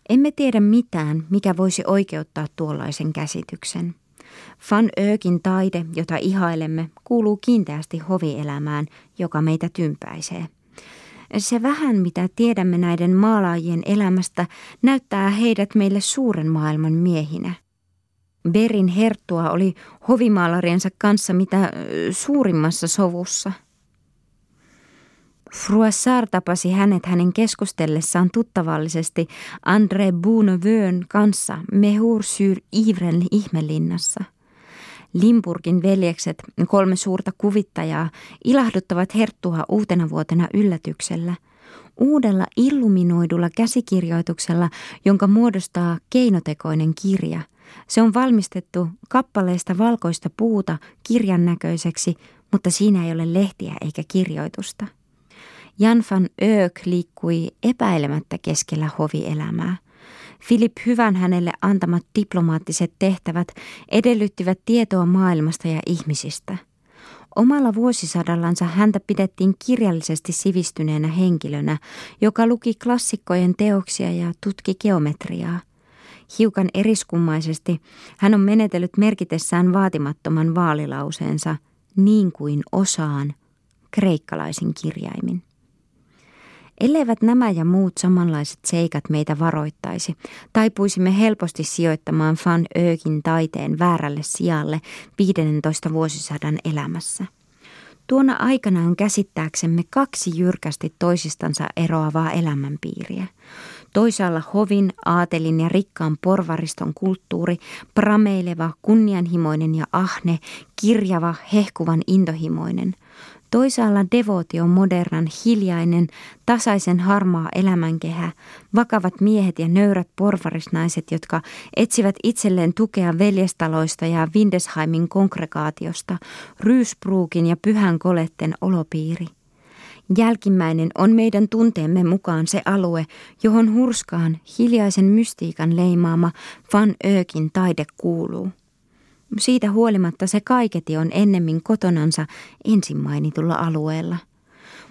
Emme tiedä mitään, mikä voisi oikeuttaa tuollaisen käsityksen. Van Öökin taide, jota ihailemme, kuuluu kiinteästi hovielämään, joka meitä tympäisee. Se vähän, mitä tiedämme näiden maalaajien elämästä, näyttää heidät meille suuren maailman miehinä. Berin herttua oli hovimaalariensa kanssa mitä suurimmassa sovussa. Froissart tapasi hänet hänen keskustellessaan tuttavallisesti André Bounevön kanssa Mehur sur Ivren ihmelinnassa – Limburgin veljekset, kolme suurta kuvittajaa, ilahduttavat herttua uutena vuotena yllätyksellä. Uudella illuminoidulla käsikirjoituksella, jonka muodostaa keinotekoinen kirja. Se on valmistettu kappaleesta valkoista puuta kirjan näköiseksi, mutta siinä ei ole lehtiä eikä kirjoitusta. Jan van Öök liikkui epäilemättä keskellä hovielämää – Filip Hyvän hänelle antamat diplomaattiset tehtävät edellyttivät tietoa maailmasta ja ihmisistä. Omalla vuosisadallansa häntä pidettiin kirjallisesti sivistyneenä henkilönä, joka luki klassikkojen teoksia ja tutki geometriaa. Hiukan eriskummaisesti hän on menetellyt merkitessään vaatimattoman vaalilauseensa niin kuin osaan kreikkalaisin kirjaimin. Elleivät nämä ja muut samanlaiset seikat meitä varoittaisi, taipuisimme helposti sijoittamaan Van Öökin taiteen väärälle sijalle 15 vuosisadan elämässä. Tuona aikana on käsittääksemme kaksi jyrkästi toisistansa eroavaa elämänpiiriä. Toisaalla hovin, aatelin ja rikkaan porvariston kulttuuri, prameileva, kunnianhimoinen ja ahne, kirjava, hehkuvan intohimoinen – Toisaalla devootio modernan, hiljainen, tasaisen harmaa elämänkehä, vakavat miehet ja nöyrät porvarisnaiset, jotka etsivät itselleen tukea veljestaloista ja Windesheimin kongregaatiosta, Ryysbruukin ja Pyhän Koletten olopiiri. Jälkimmäinen on meidän tunteemme mukaan se alue, johon hurskaan hiljaisen mystiikan leimaama Van Öökin taide kuuluu. Siitä huolimatta se kaiketi on ennemmin kotonansa ensin mainitulla alueella.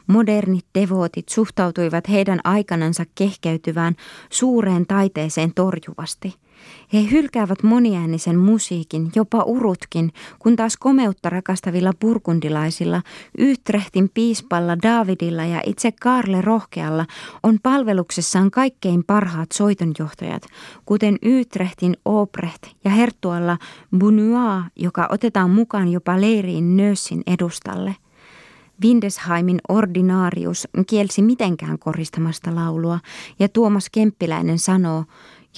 Modernit devootit suhtautuivat heidän aikanansa kehkeytyvään suureen taiteeseen torjuvasti – he hylkäävät moniäänisen musiikin, jopa urutkin, kun taas komeutta rakastavilla burgundilaisilla, Ytrehtin piispalla Davidilla ja itse Karle Rohkealla on palveluksessaan kaikkein parhaat soitonjohtajat, kuten Ytrehtin Obrecht ja Hertualla Bunua, joka otetaan mukaan jopa leiriin Nössin edustalle – Windesheimin ordinaarius kielsi mitenkään koristamasta laulua, ja Tuomas Kemppiläinen sanoo,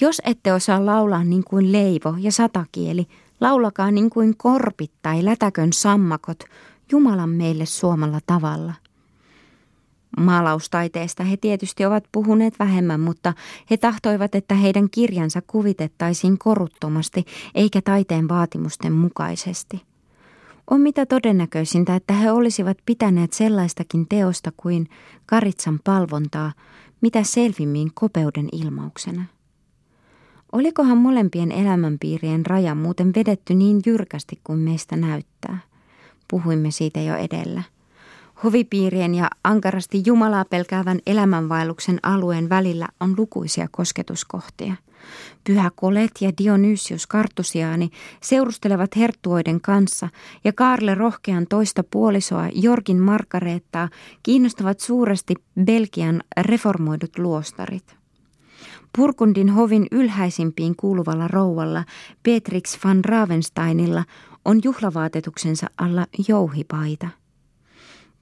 jos ette osaa laulaa niin kuin leivo ja satakieli, laulakaa niin kuin korpit tai lätäkön sammakot, Jumalan meille suomalla tavalla. Maalaustaiteesta he tietysti ovat puhuneet vähemmän, mutta he tahtoivat, että heidän kirjansa kuvitettaisiin koruttomasti eikä taiteen vaatimusten mukaisesti. On mitä todennäköisintä, että he olisivat pitäneet sellaistakin teosta kuin karitsan palvontaa, mitä selvimmin kopeuden ilmauksena. Olikohan molempien elämänpiirien raja muuten vedetty niin jyrkästi kuin meistä näyttää? Puhuimme siitä jo edellä. Hovipiirien ja ankarasti Jumalaa pelkäävän elämänvaelluksen alueen välillä on lukuisia kosketuskohtia. Pyhä Kolet ja Dionysius Kartusiaani seurustelevat herttuoiden kanssa ja Karle Rohkean toista puolisoa Jorgin Markareettaa kiinnostavat suuresti Belgian reformoidut luostarit. Purkundin hovin ylhäisimpiin kuuluvalla rouvalla Beatrix van Ravensteinilla on juhlavaatetuksensa alla jouhipaita.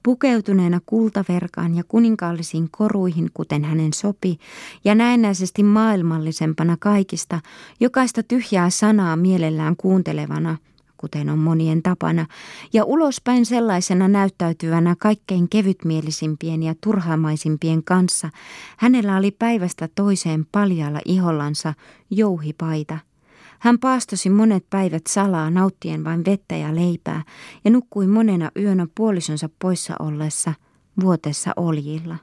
Pukeutuneena kultaverkaan ja kuninkaallisiin koruihin, kuten hänen sopi, ja näennäisesti maailmallisempana kaikista, jokaista tyhjää sanaa mielellään kuuntelevana – kuten on monien tapana, ja ulospäin sellaisena näyttäytyvänä kaikkein kevytmielisimpien ja turhaamaisimpien kanssa, hänellä oli päivästä toiseen paljalla ihollansa jouhipaita. Hän paastosi monet päivät salaa nauttien vain vettä ja leipää ja nukkui monena yönä puolisonsa poissa ollessa vuotessa oljilla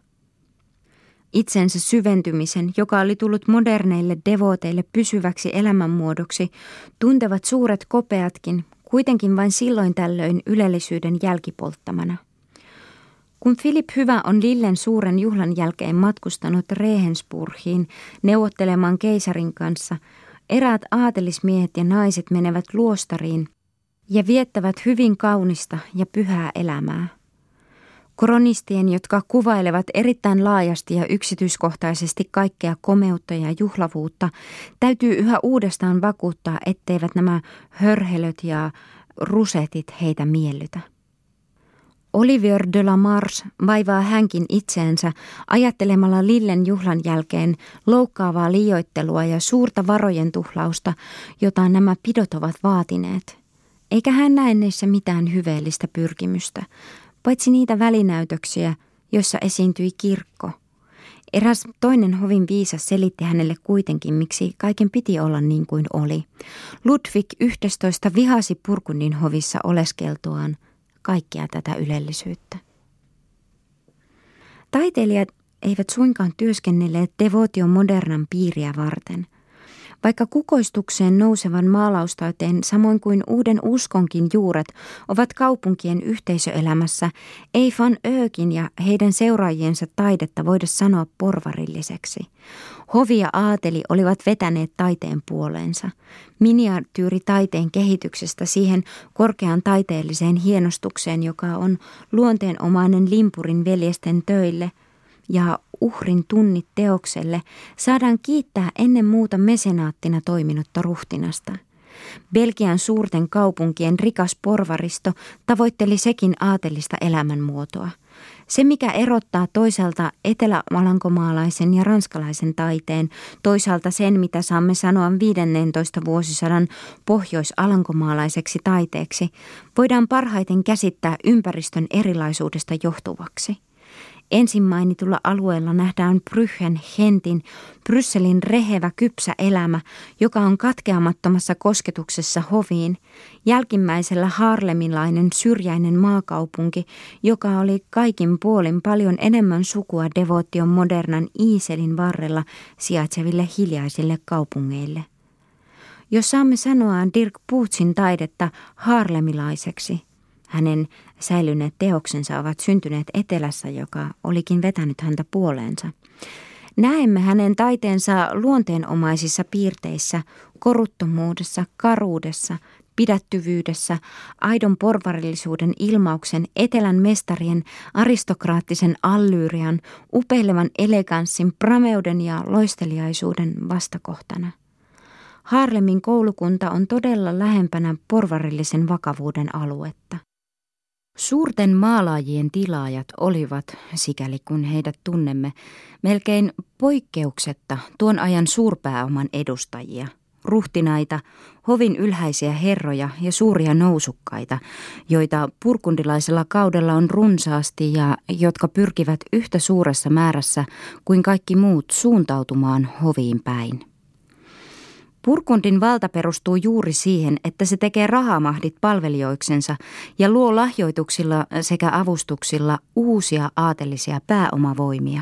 itsensä syventymisen, joka oli tullut moderneille devoteille pysyväksi elämänmuodoksi, tuntevat suuret kopeatkin, kuitenkin vain silloin tällöin ylellisyyden jälkipolttamana. Kun Filip Hyvä on Lillen suuren juhlan jälkeen matkustanut Rehensburgiin neuvottelemaan keisarin kanssa, eräät aatelismiehet ja naiset menevät luostariin ja viettävät hyvin kaunista ja pyhää elämää. Kronistien, jotka kuvailevat erittäin laajasti ja yksityiskohtaisesti kaikkea komeutta ja juhlavuutta, täytyy yhä uudestaan vakuuttaa, etteivät nämä hörhelöt ja rusetit heitä miellytä. Olivier de la Mars vaivaa hänkin itseensä ajattelemalla Lillen juhlan jälkeen loukkaavaa liioittelua ja suurta varojen tuhlausta, jota nämä pidot ovat vaatineet. Eikä hän näe niissä mitään hyveellistä pyrkimystä, paitsi niitä välinäytöksiä, joissa esiintyi kirkko. Eräs toinen hovin viisas selitti hänelle kuitenkin, miksi kaiken piti olla niin kuin oli. Ludwig 11 vihasi Purkundin hovissa oleskeltuaan kaikkea tätä ylellisyyttä. Taiteilijat eivät suinkaan työskennelleet devotion modernan piiriä varten – vaikka kukoistukseen nousevan maalaustaiteen samoin kuin uuden uskonkin juuret ovat kaupunkien yhteisöelämässä, ei Van Öökin ja heidän seuraajiensa taidetta voida sanoa porvarilliseksi. Hovi ja aateli olivat vetäneet taiteen puoleensa. taiteen kehityksestä siihen korkean taiteelliseen hienostukseen, joka on luonteenomainen limpurin veljesten töille – ja uhrin tunnit teokselle saadaan kiittää ennen muuta mesenaattina toiminutta ruhtinasta. Belgian suurten kaupunkien rikas porvaristo tavoitteli sekin aatelista elämänmuotoa. Se, mikä erottaa toisaalta etelämalankomaalaisen ja ranskalaisen taiteen, toisaalta sen, mitä saamme sanoa 15 vuosisadan pohjoisalankomaalaiseksi taiteeksi, voidaan parhaiten käsittää ympäristön erilaisuudesta johtuvaksi – Ensin mainitulla alueella nähdään Bryhen hentin, Brysselin rehevä kypsä elämä, joka on katkeamattomassa kosketuksessa hoviin, jälkimmäisellä harlemilainen syrjäinen maakaupunki, joka oli kaikin puolin paljon enemmän sukua devotion modernan Iiselin varrella sijaitseville hiljaisille kaupungeille. Jos saamme sanoa Dirk Puutsin taidetta harlemilaiseksi, hänen säilyneet teoksensa ovat syntyneet etelässä, joka olikin vetänyt häntä puoleensa. Näemme hänen taiteensa luonteenomaisissa piirteissä, koruttomuudessa, karuudessa, pidättyvyydessä, aidon porvarillisuuden ilmauksen, etelän mestarien, aristokraattisen allyyrian, upeilevan eleganssin, prameuden ja loisteliaisuuden vastakohtana. Harlemin koulukunta on todella lähempänä porvarillisen vakavuuden aluetta. Suurten maalaajien tilaajat olivat, sikäli kun heidät tunnemme, melkein poikkeuksetta tuon ajan suurpääoman edustajia, ruhtinaita, hovin ylhäisiä herroja ja suuria nousukkaita, joita purkundilaisella kaudella on runsaasti ja jotka pyrkivät yhtä suuressa määrässä kuin kaikki muut suuntautumaan hoviin päin. Purkundin valta perustuu juuri siihen, että se tekee rahamahdit palvelijoiksensa ja luo lahjoituksilla sekä avustuksilla uusia aatelisia pääomavoimia.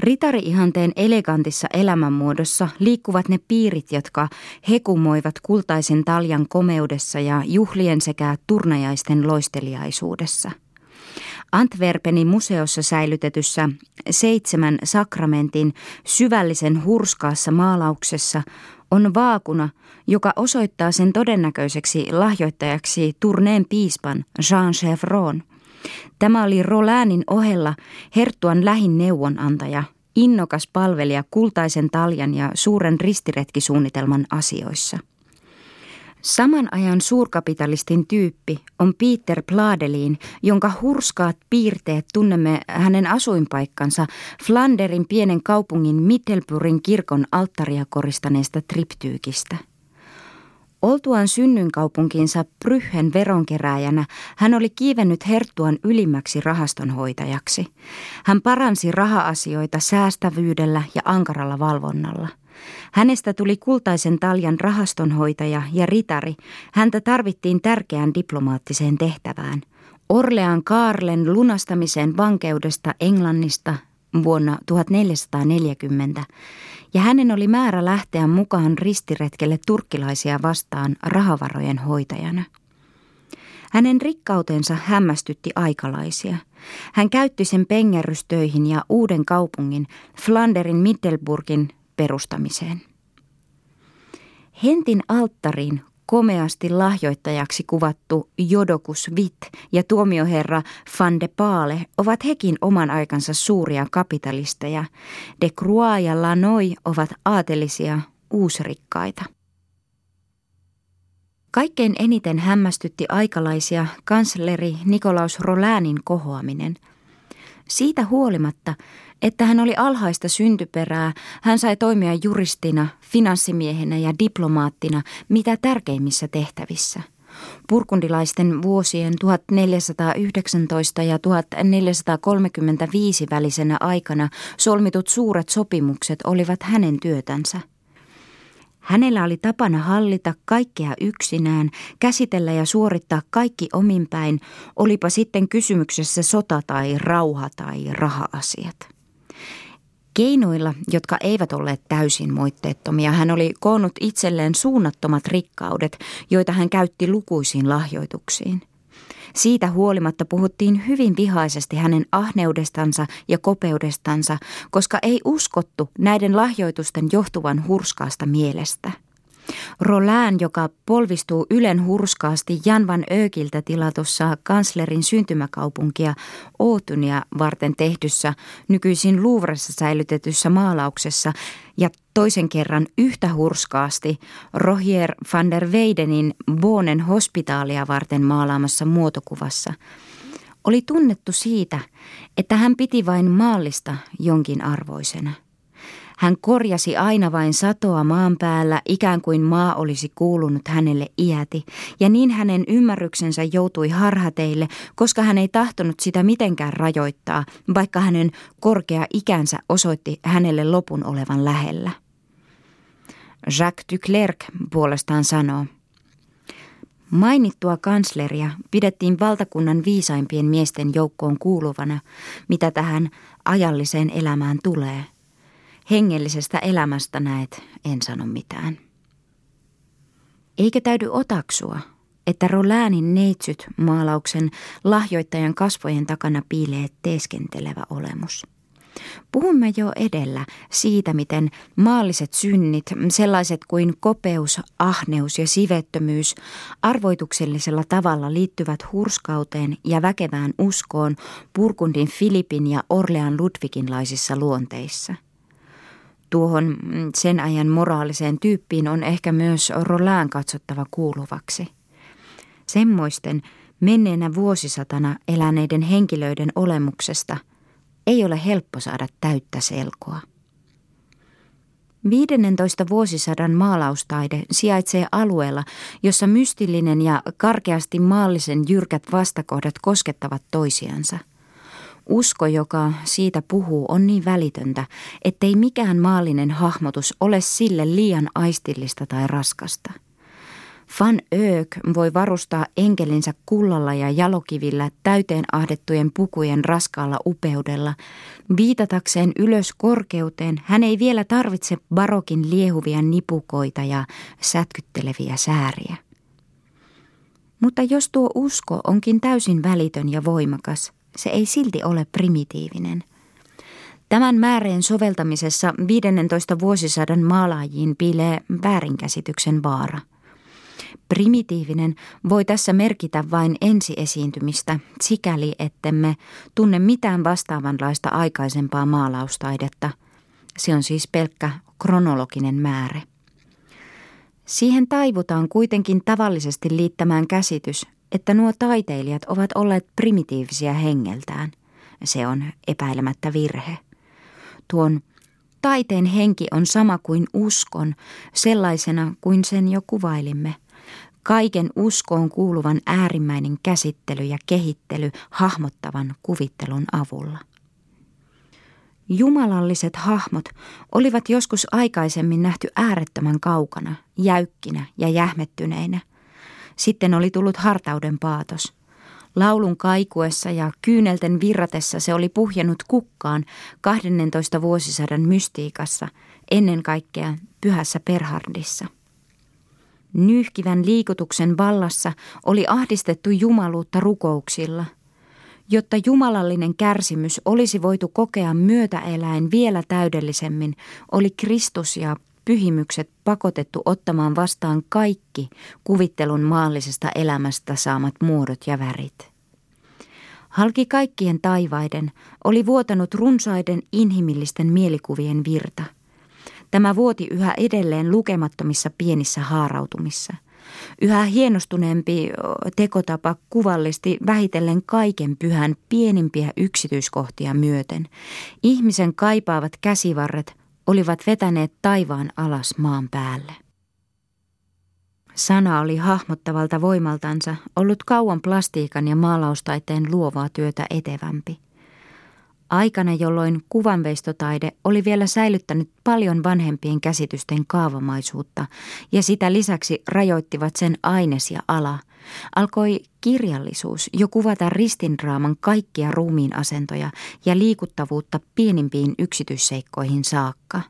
Ritari-ihanteen elegantissa elämänmuodossa liikkuvat ne piirit, jotka hekumoivat kultaisen taljan komeudessa ja juhlien sekä turnajaisten loisteliaisuudessa – Antwerpenin museossa säilytetyssä seitsemän sakramentin syvällisen hurskaassa maalauksessa on vaakuna, joka osoittaa sen todennäköiseksi lahjoittajaksi turneen piispan Jean Chevron. Tämä oli Rolanin ohella Herttuan lähin neuvonantaja, innokas palvelija kultaisen taljan ja suuren ristiretkisuunnitelman asioissa. Saman ajan suurkapitalistin tyyppi on Peter Pladelin, jonka hurskaat piirteet tunnemme hänen asuinpaikkansa Flanderin pienen kaupungin Mittelburin kirkon alttaria koristaneesta triptyykistä. Oltuaan synnynkaupunkinsa Bryhen veronkerääjänä, hän oli kiivennyt Herttuan ylimmäksi rahastonhoitajaksi. Hän paransi raha-asioita säästävyydellä ja ankaralla valvonnalla – Hänestä tuli kultaisen taljan rahastonhoitaja ja ritari. Häntä tarvittiin tärkeään diplomaattiseen tehtävään. Orlean Kaarlen lunastamiseen vankeudesta Englannista vuonna 1440, ja hänen oli määrä lähteä mukaan ristiretkelle turkkilaisia vastaan rahavarojen hoitajana. Hänen rikkautensa hämmästytti aikalaisia. Hän käytti sen pengerrystöihin ja uuden kaupungin, Flanderin Middelburgin, perustamiseen. Hentin alttariin komeasti lahjoittajaksi kuvattu Jodokus Witt ja tuomioherra Van de Paale ovat hekin oman aikansa suuria kapitalisteja. De Croix ja Lannoy ovat aatelisia uusrikkaita. Kaikkein eniten hämmästytti aikalaisia kansleri Nikolaus Rolanin kohoaminen. Siitä huolimatta että hän oli alhaista syntyperää, hän sai toimia juristina, finanssimiehenä ja diplomaattina mitä tärkeimmissä tehtävissä. Purkundilaisten vuosien 1419 ja 1435 välisenä aikana solmitut suuret sopimukset olivat hänen työtänsä. Hänellä oli tapana hallita kaikkea yksinään, käsitellä ja suorittaa kaikki ominpäin, olipa sitten kysymyksessä sota tai rauha tai raha-asiat. Keinoilla, jotka eivät olleet täysin moitteettomia, hän oli koonnut itselleen suunnattomat rikkaudet, joita hän käytti lukuisiin lahjoituksiin. Siitä huolimatta puhuttiin hyvin vihaisesti hänen ahneudestansa ja kopeudestansa, koska ei uskottu näiden lahjoitusten johtuvan hurskaasta mielestä. Rolään, joka polvistuu Ylen hurskaasti Jan van Ökiltä tilatussa kanslerin syntymäkaupunkia Ootunia varten tehdyssä, nykyisin Louvressa säilytetyssä maalauksessa ja toisen kerran yhtä hurskaasti Rohier van der Weidenin Bonen hospitaalia varten maalaamassa muotokuvassa, oli tunnettu siitä, että hän piti vain maallista jonkin arvoisena – Hän korjasi aina vain satoa maan päällä, ikään kuin maa olisi kuulunut hänelle iäti, ja niin hänen ymmärryksensä joutui harhateille, koska hän ei tahtonut sitä mitenkään rajoittaa, vaikka hänen korkea ikänsä osoitti hänelle lopun olevan lähellä. Jacques Duclerc puolestaan sanoo, Mainittua kansleria pidettiin valtakunnan viisaimpien miesten joukkoon kuuluvana, mitä tähän ajalliseen elämään tulee. Hengellisestä elämästä näet, en sano mitään. Eikä täydy otaksua, että Roläänin neitsyt maalauksen lahjoittajan kasvojen takana piilee teeskentelevä olemus. Puhumme jo edellä siitä, miten maalliset synnit, sellaiset kuin kopeus, ahneus ja sivettömyys, arvoituksellisella tavalla liittyvät hurskauteen ja väkevään uskoon Purkundin Filipin ja Orlean Ludviginlaisissa luonteissa. Tuohon sen ajan moraaliseen tyyppiin on ehkä myös Rolään katsottava kuuluvaksi. Semmoisten menneenä vuosisatana eläneiden henkilöiden olemuksesta – ei ole helppo saada täyttä selkoa. 15 vuosisadan maalaustaide sijaitsee alueella, jossa mystillinen ja karkeasti maallisen jyrkät vastakohdat koskettavat toisiansa. Usko, joka siitä puhuu, on niin välitöntä, ettei mikään maallinen hahmotus ole sille liian aistillista tai raskasta – Van Öök voi varustaa enkelinsä kullalla ja jalokivillä täyteen ahdettujen pukujen raskaalla upeudella. Viitatakseen ylös korkeuteen hän ei vielä tarvitse barokin liehuvia nipukoita ja sätkytteleviä sääriä. Mutta jos tuo usko onkin täysin välitön ja voimakas, se ei silti ole primitiivinen. Tämän määreen soveltamisessa 15 vuosisadan maalaajiin piilee väärinkäsityksen vaara – Primitiivinen voi tässä merkitä vain ensiesiintymistä, sikäli ettemme tunne mitään vastaavanlaista aikaisempaa maalaustaidetta. Se on siis pelkkä kronologinen määrä. Siihen taivutaan kuitenkin tavallisesti liittämään käsitys, että nuo taiteilijat ovat olleet primitiivisiä hengeltään. Se on epäilemättä virhe. Tuon taiteen henki on sama kuin uskon, sellaisena kuin sen jo kuvailimme – kaiken uskoon kuuluvan äärimmäinen käsittely ja kehittely hahmottavan kuvittelun avulla. Jumalalliset hahmot olivat joskus aikaisemmin nähty äärettömän kaukana, jäykkinä ja jähmettyneinä. Sitten oli tullut hartauden paatos. Laulun kaikuessa ja kyynelten virratessa se oli puhjennut kukkaan 12 vuosisadan mystiikassa, ennen kaikkea pyhässä Perhardissa. Nyyhkivän liikutuksen vallassa oli ahdistettu jumaluutta rukouksilla. Jotta jumalallinen kärsimys olisi voitu kokea myötäeläin vielä täydellisemmin, oli Kristus ja pyhimykset pakotettu ottamaan vastaan kaikki kuvittelun maallisesta elämästä saamat muodot ja värit. Halki kaikkien taivaiden oli vuotanut runsaiden inhimillisten mielikuvien virta – Tämä vuoti yhä edelleen lukemattomissa pienissä haarautumissa. Yhä hienostuneempi tekotapa kuvallisti vähitellen kaiken pyhän pienimpiä yksityiskohtia myöten. Ihmisen kaipaavat käsivarret olivat vetäneet taivaan alas maan päälle. Sana oli hahmottavalta voimaltansa ollut kauan plastiikan ja maalaustaiteen luovaa työtä etevämpi aikana, jolloin kuvanveistotaide oli vielä säilyttänyt paljon vanhempien käsitysten kaavamaisuutta ja sitä lisäksi rajoittivat sen aines ja ala, alkoi kirjallisuus jo kuvata ristindraaman kaikkia ruumiin asentoja ja liikuttavuutta pienimpiin yksityisseikkoihin saakka.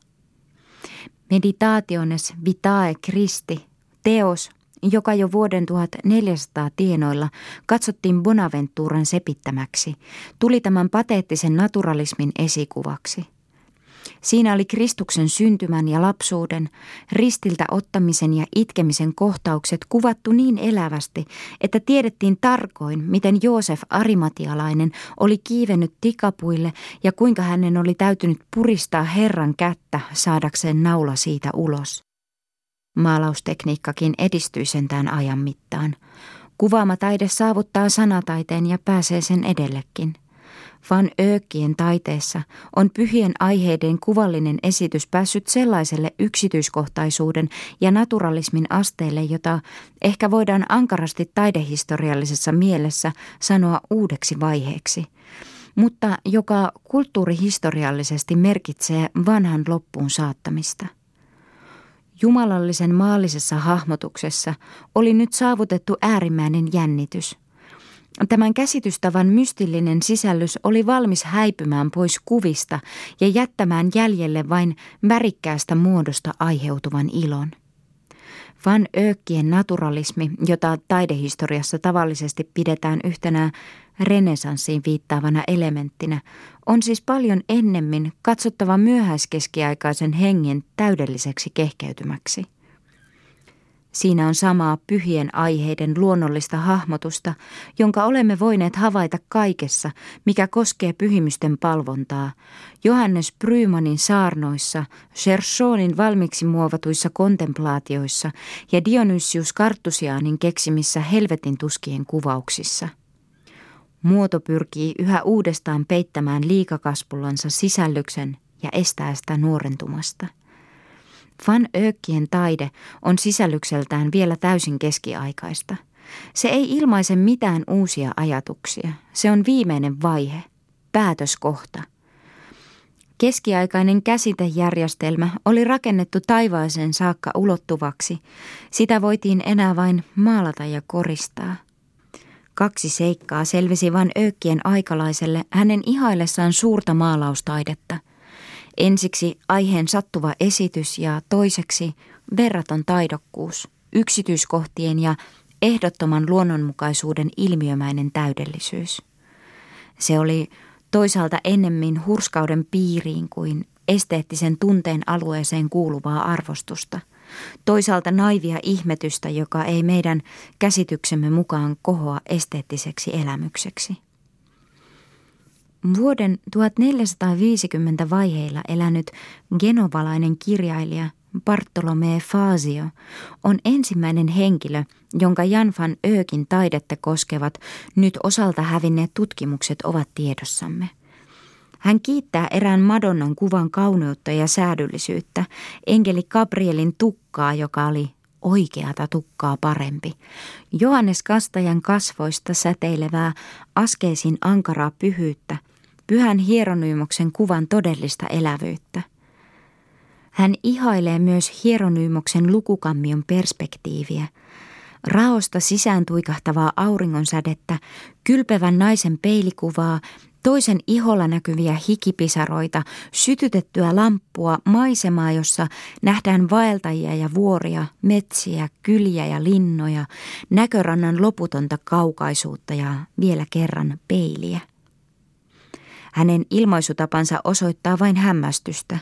Meditationes vitae Christi, teos, joka jo vuoden 1400 tienoilla katsottiin Bonaventuran sepittämäksi, tuli tämän pateettisen naturalismin esikuvaksi. Siinä oli Kristuksen syntymän ja lapsuuden, ristiltä ottamisen ja itkemisen kohtaukset kuvattu niin elävästi, että tiedettiin tarkoin, miten Joosef Arimatialainen oli kiivennyt tikapuille ja kuinka hänen oli täytynyt puristaa Herran kättä saadakseen naula siitä ulos. Maalaustekniikkakin edistyi sentään ajan mittaan. Kuvaamataide saavuttaa sanataiteen ja pääsee sen edellekin. Van Öökkien taiteessa on pyhien aiheiden kuvallinen esitys päässyt sellaiselle yksityiskohtaisuuden ja naturalismin asteelle, jota ehkä voidaan ankarasti taidehistoriallisessa mielessä sanoa uudeksi vaiheeksi, mutta joka kulttuurihistoriallisesti merkitsee vanhan loppuun saattamista. Jumalallisen maallisessa hahmotuksessa oli nyt saavutettu äärimmäinen jännitys – Tämän käsitystavan mystillinen sisällys oli valmis häipymään pois kuvista ja jättämään jäljelle vain värikkäästä muodosta aiheutuvan ilon. Van Öökkien naturalismi, jota taidehistoriassa tavallisesti pidetään yhtenä renesanssiin viittaavana elementtinä, on siis paljon ennemmin katsottava myöhäiskeskiaikaisen hengen täydelliseksi kehkeytymäksi – Siinä on samaa pyhien aiheiden luonnollista hahmotusta, jonka olemme voineet havaita kaikessa, mikä koskee pyhimysten palvontaa. Johannes Brymanin saarnoissa, Chersonin valmiiksi muovatuissa kontemplaatioissa ja Dionysius Kartusianin keksimissä helvetin tuskien kuvauksissa. Muoto pyrkii yhä uudestaan peittämään liikakaspullansa sisällyksen ja estää sitä nuorentumasta. Van Öökkien taide on sisällykseltään vielä täysin keskiaikaista. Se ei ilmaise mitään uusia ajatuksia. Se on viimeinen vaihe, päätöskohta. Keskiaikainen käsitejärjestelmä oli rakennettu taivaaseen saakka ulottuvaksi. Sitä voitiin enää vain maalata ja koristaa. Kaksi seikkaa selvisi Van Öökkien aikalaiselle hänen ihaillessaan suurta maalaustaidetta – Ensiksi aiheen sattuva esitys ja toiseksi verraton taidokkuus, yksityiskohtien ja ehdottoman luonnonmukaisuuden ilmiömäinen täydellisyys. Se oli toisaalta ennemmin hurskauden piiriin kuin esteettisen tunteen alueeseen kuuluvaa arvostusta, toisaalta naivia ihmetystä, joka ei meidän käsityksemme mukaan kohoa esteettiseksi elämykseksi. Vuoden 1450 vaiheilla elänyt genovalainen kirjailija Bartolome Fazio on ensimmäinen henkilö, jonka Jan van Öökin taidetta koskevat nyt osalta hävinneet tutkimukset ovat tiedossamme. Hän kiittää erään Madonnan kuvan kauneutta ja säädyllisyyttä, enkeli Gabrielin tukkaa, joka oli oikeata tukkaa parempi. Johannes Kastajan kasvoista säteilevää askeesin ankaraa pyhyyttä, pyhän hieronyymoksen kuvan todellista elävyyttä. Hän ihailee myös hieronyymoksen lukukammion perspektiiviä, raosta sisään tuikahtavaa auringonsädettä, kylpevän naisen peilikuvaa, toisen iholla näkyviä hikipisaroita, sytytettyä lamppua, maisemaa, jossa nähdään vaeltajia ja vuoria, metsiä, kyliä ja linnoja, näkörannan loputonta kaukaisuutta ja vielä kerran peiliä. Hänen ilmaisutapansa osoittaa vain hämmästystä.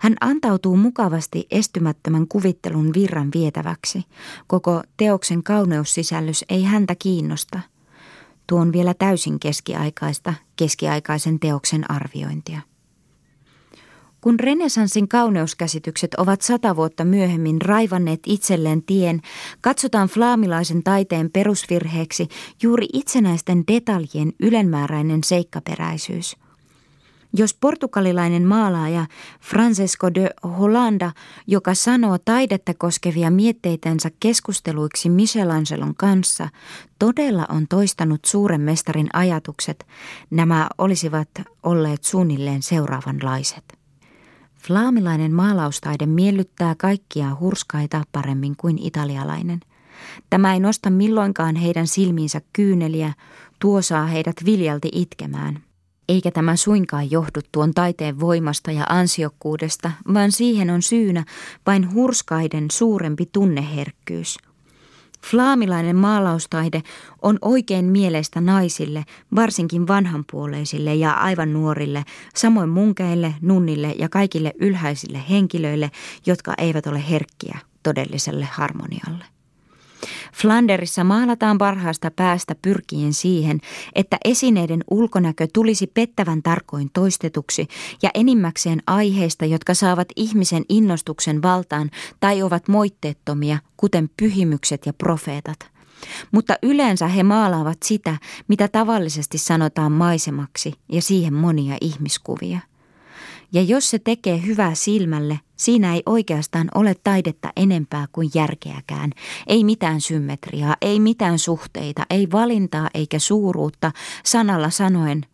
Hän antautuu mukavasti estymättömän kuvittelun virran vietäväksi. Koko teoksen kauneussisällys ei häntä kiinnosta. Tuo on vielä täysin keskiaikaista, keskiaikaisen teoksen arviointia. Kun renesanssin kauneuskäsitykset ovat sata vuotta myöhemmin raivanneet itselleen tien, katsotaan flaamilaisen taiteen perusvirheeksi juuri itsenäisten detaljien ylenmääräinen seikkaperäisyys – jos portugalilainen maalaaja Francesco de Hollanda, joka sanoo taidetta koskevia mietteitänsä keskusteluiksi Michelangelon kanssa, todella on toistanut suuren mestarin ajatukset, nämä olisivat olleet suunnilleen seuraavanlaiset. Flaamilainen maalaustaide miellyttää kaikkia hurskaita paremmin kuin italialainen. Tämä ei nosta milloinkaan heidän silmiinsä kyyneliä, tuo saa heidät viljalti itkemään. Eikä tämä suinkaan johdu tuon taiteen voimasta ja ansiokkuudesta, vaan siihen on syynä vain hurskaiden suurempi tunneherkkyys. Flaamilainen maalaustaide on oikein mieleistä naisille, varsinkin vanhanpuoleisille ja aivan nuorille, samoin munkeille, nunnille ja kaikille ylhäisille henkilöille, jotka eivät ole herkkiä todelliselle harmonialle. Flanderissa maalataan parhaasta päästä pyrkien siihen, että esineiden ulkonäkö tulisi pettävän tarkoin toistetuksi ja enimmäkseen aiheista, jotka saavat ihmisen innostuksen valtaan tai ovat moitteettomia, kuten pyhimykset ja profeetat. Mutta yleensä he maalaavat sitä, mitä tavallisesti sanotaan maisemaksi ja siihen monia ihmiskuvia. Ja jos se tekee hyvää silmälle, siinä ei oikeastaan ole taidetta enempää kuin järkeäkään. Ei mitään symmetriaa, ei mitään suhteita, ei valintaa eikä suuruutta, sanalla sanoen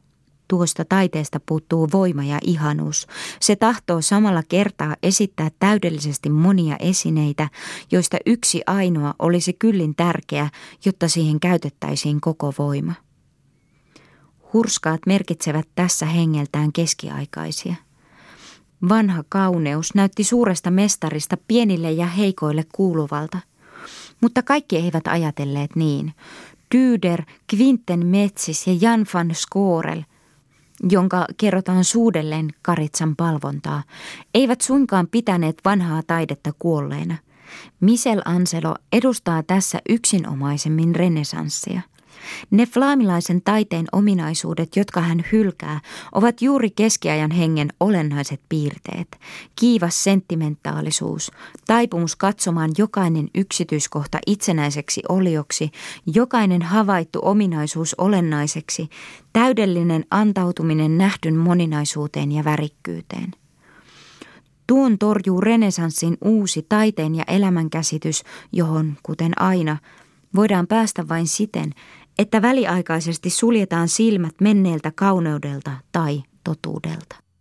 Tuosta taiteesta puuttuu voima ja ihanuus. Se tahtoo samalla kertaa esittää täydellisesti monia esineitä, joista yksi ainoa olisi kyllin tärkeä, jotta siihen käytettäisiin koko voima. Hurskaat merkitsevät tässä hengeltään keskiaikaisia. Vanha kauneus näytti suuresta mestarista pienille ja heikoille kuuluvalta. Mutta kaikki eivät ajatelleet niin. Dyder, Quinten Metsis ja Jan van Skorel, jonka kerrotaan suudelleen Karitsan palvontaa, eivät suinkaan pitäneet vanhaa taidetta kuolleena. Michel Anselo edustaa tässä yksinomaisemmin renesanssia. Ne flaamilaisen taiteen ominaisuudet, jotka hän hylkää, ovat juuri keskiajan hengen olennaiset piirteet. Kiivas sentimentaalisuus, taipumus katsomaan jokainen yksityiskohta itsenäiseksi olioksi, jokainen havaittu ominaisuus olennaiseksi, täydellinen antautuminen nähdyn moninaisuuteen ja värikkyyteen. Tuon torjuu renesanssin uusi taiteen ja elämänkäsitys, johon, kuten aina, voidaan päästä vain siten, että väliaikaisesti suljetaan silmät menneeltä kauneudelta tai totuudelta.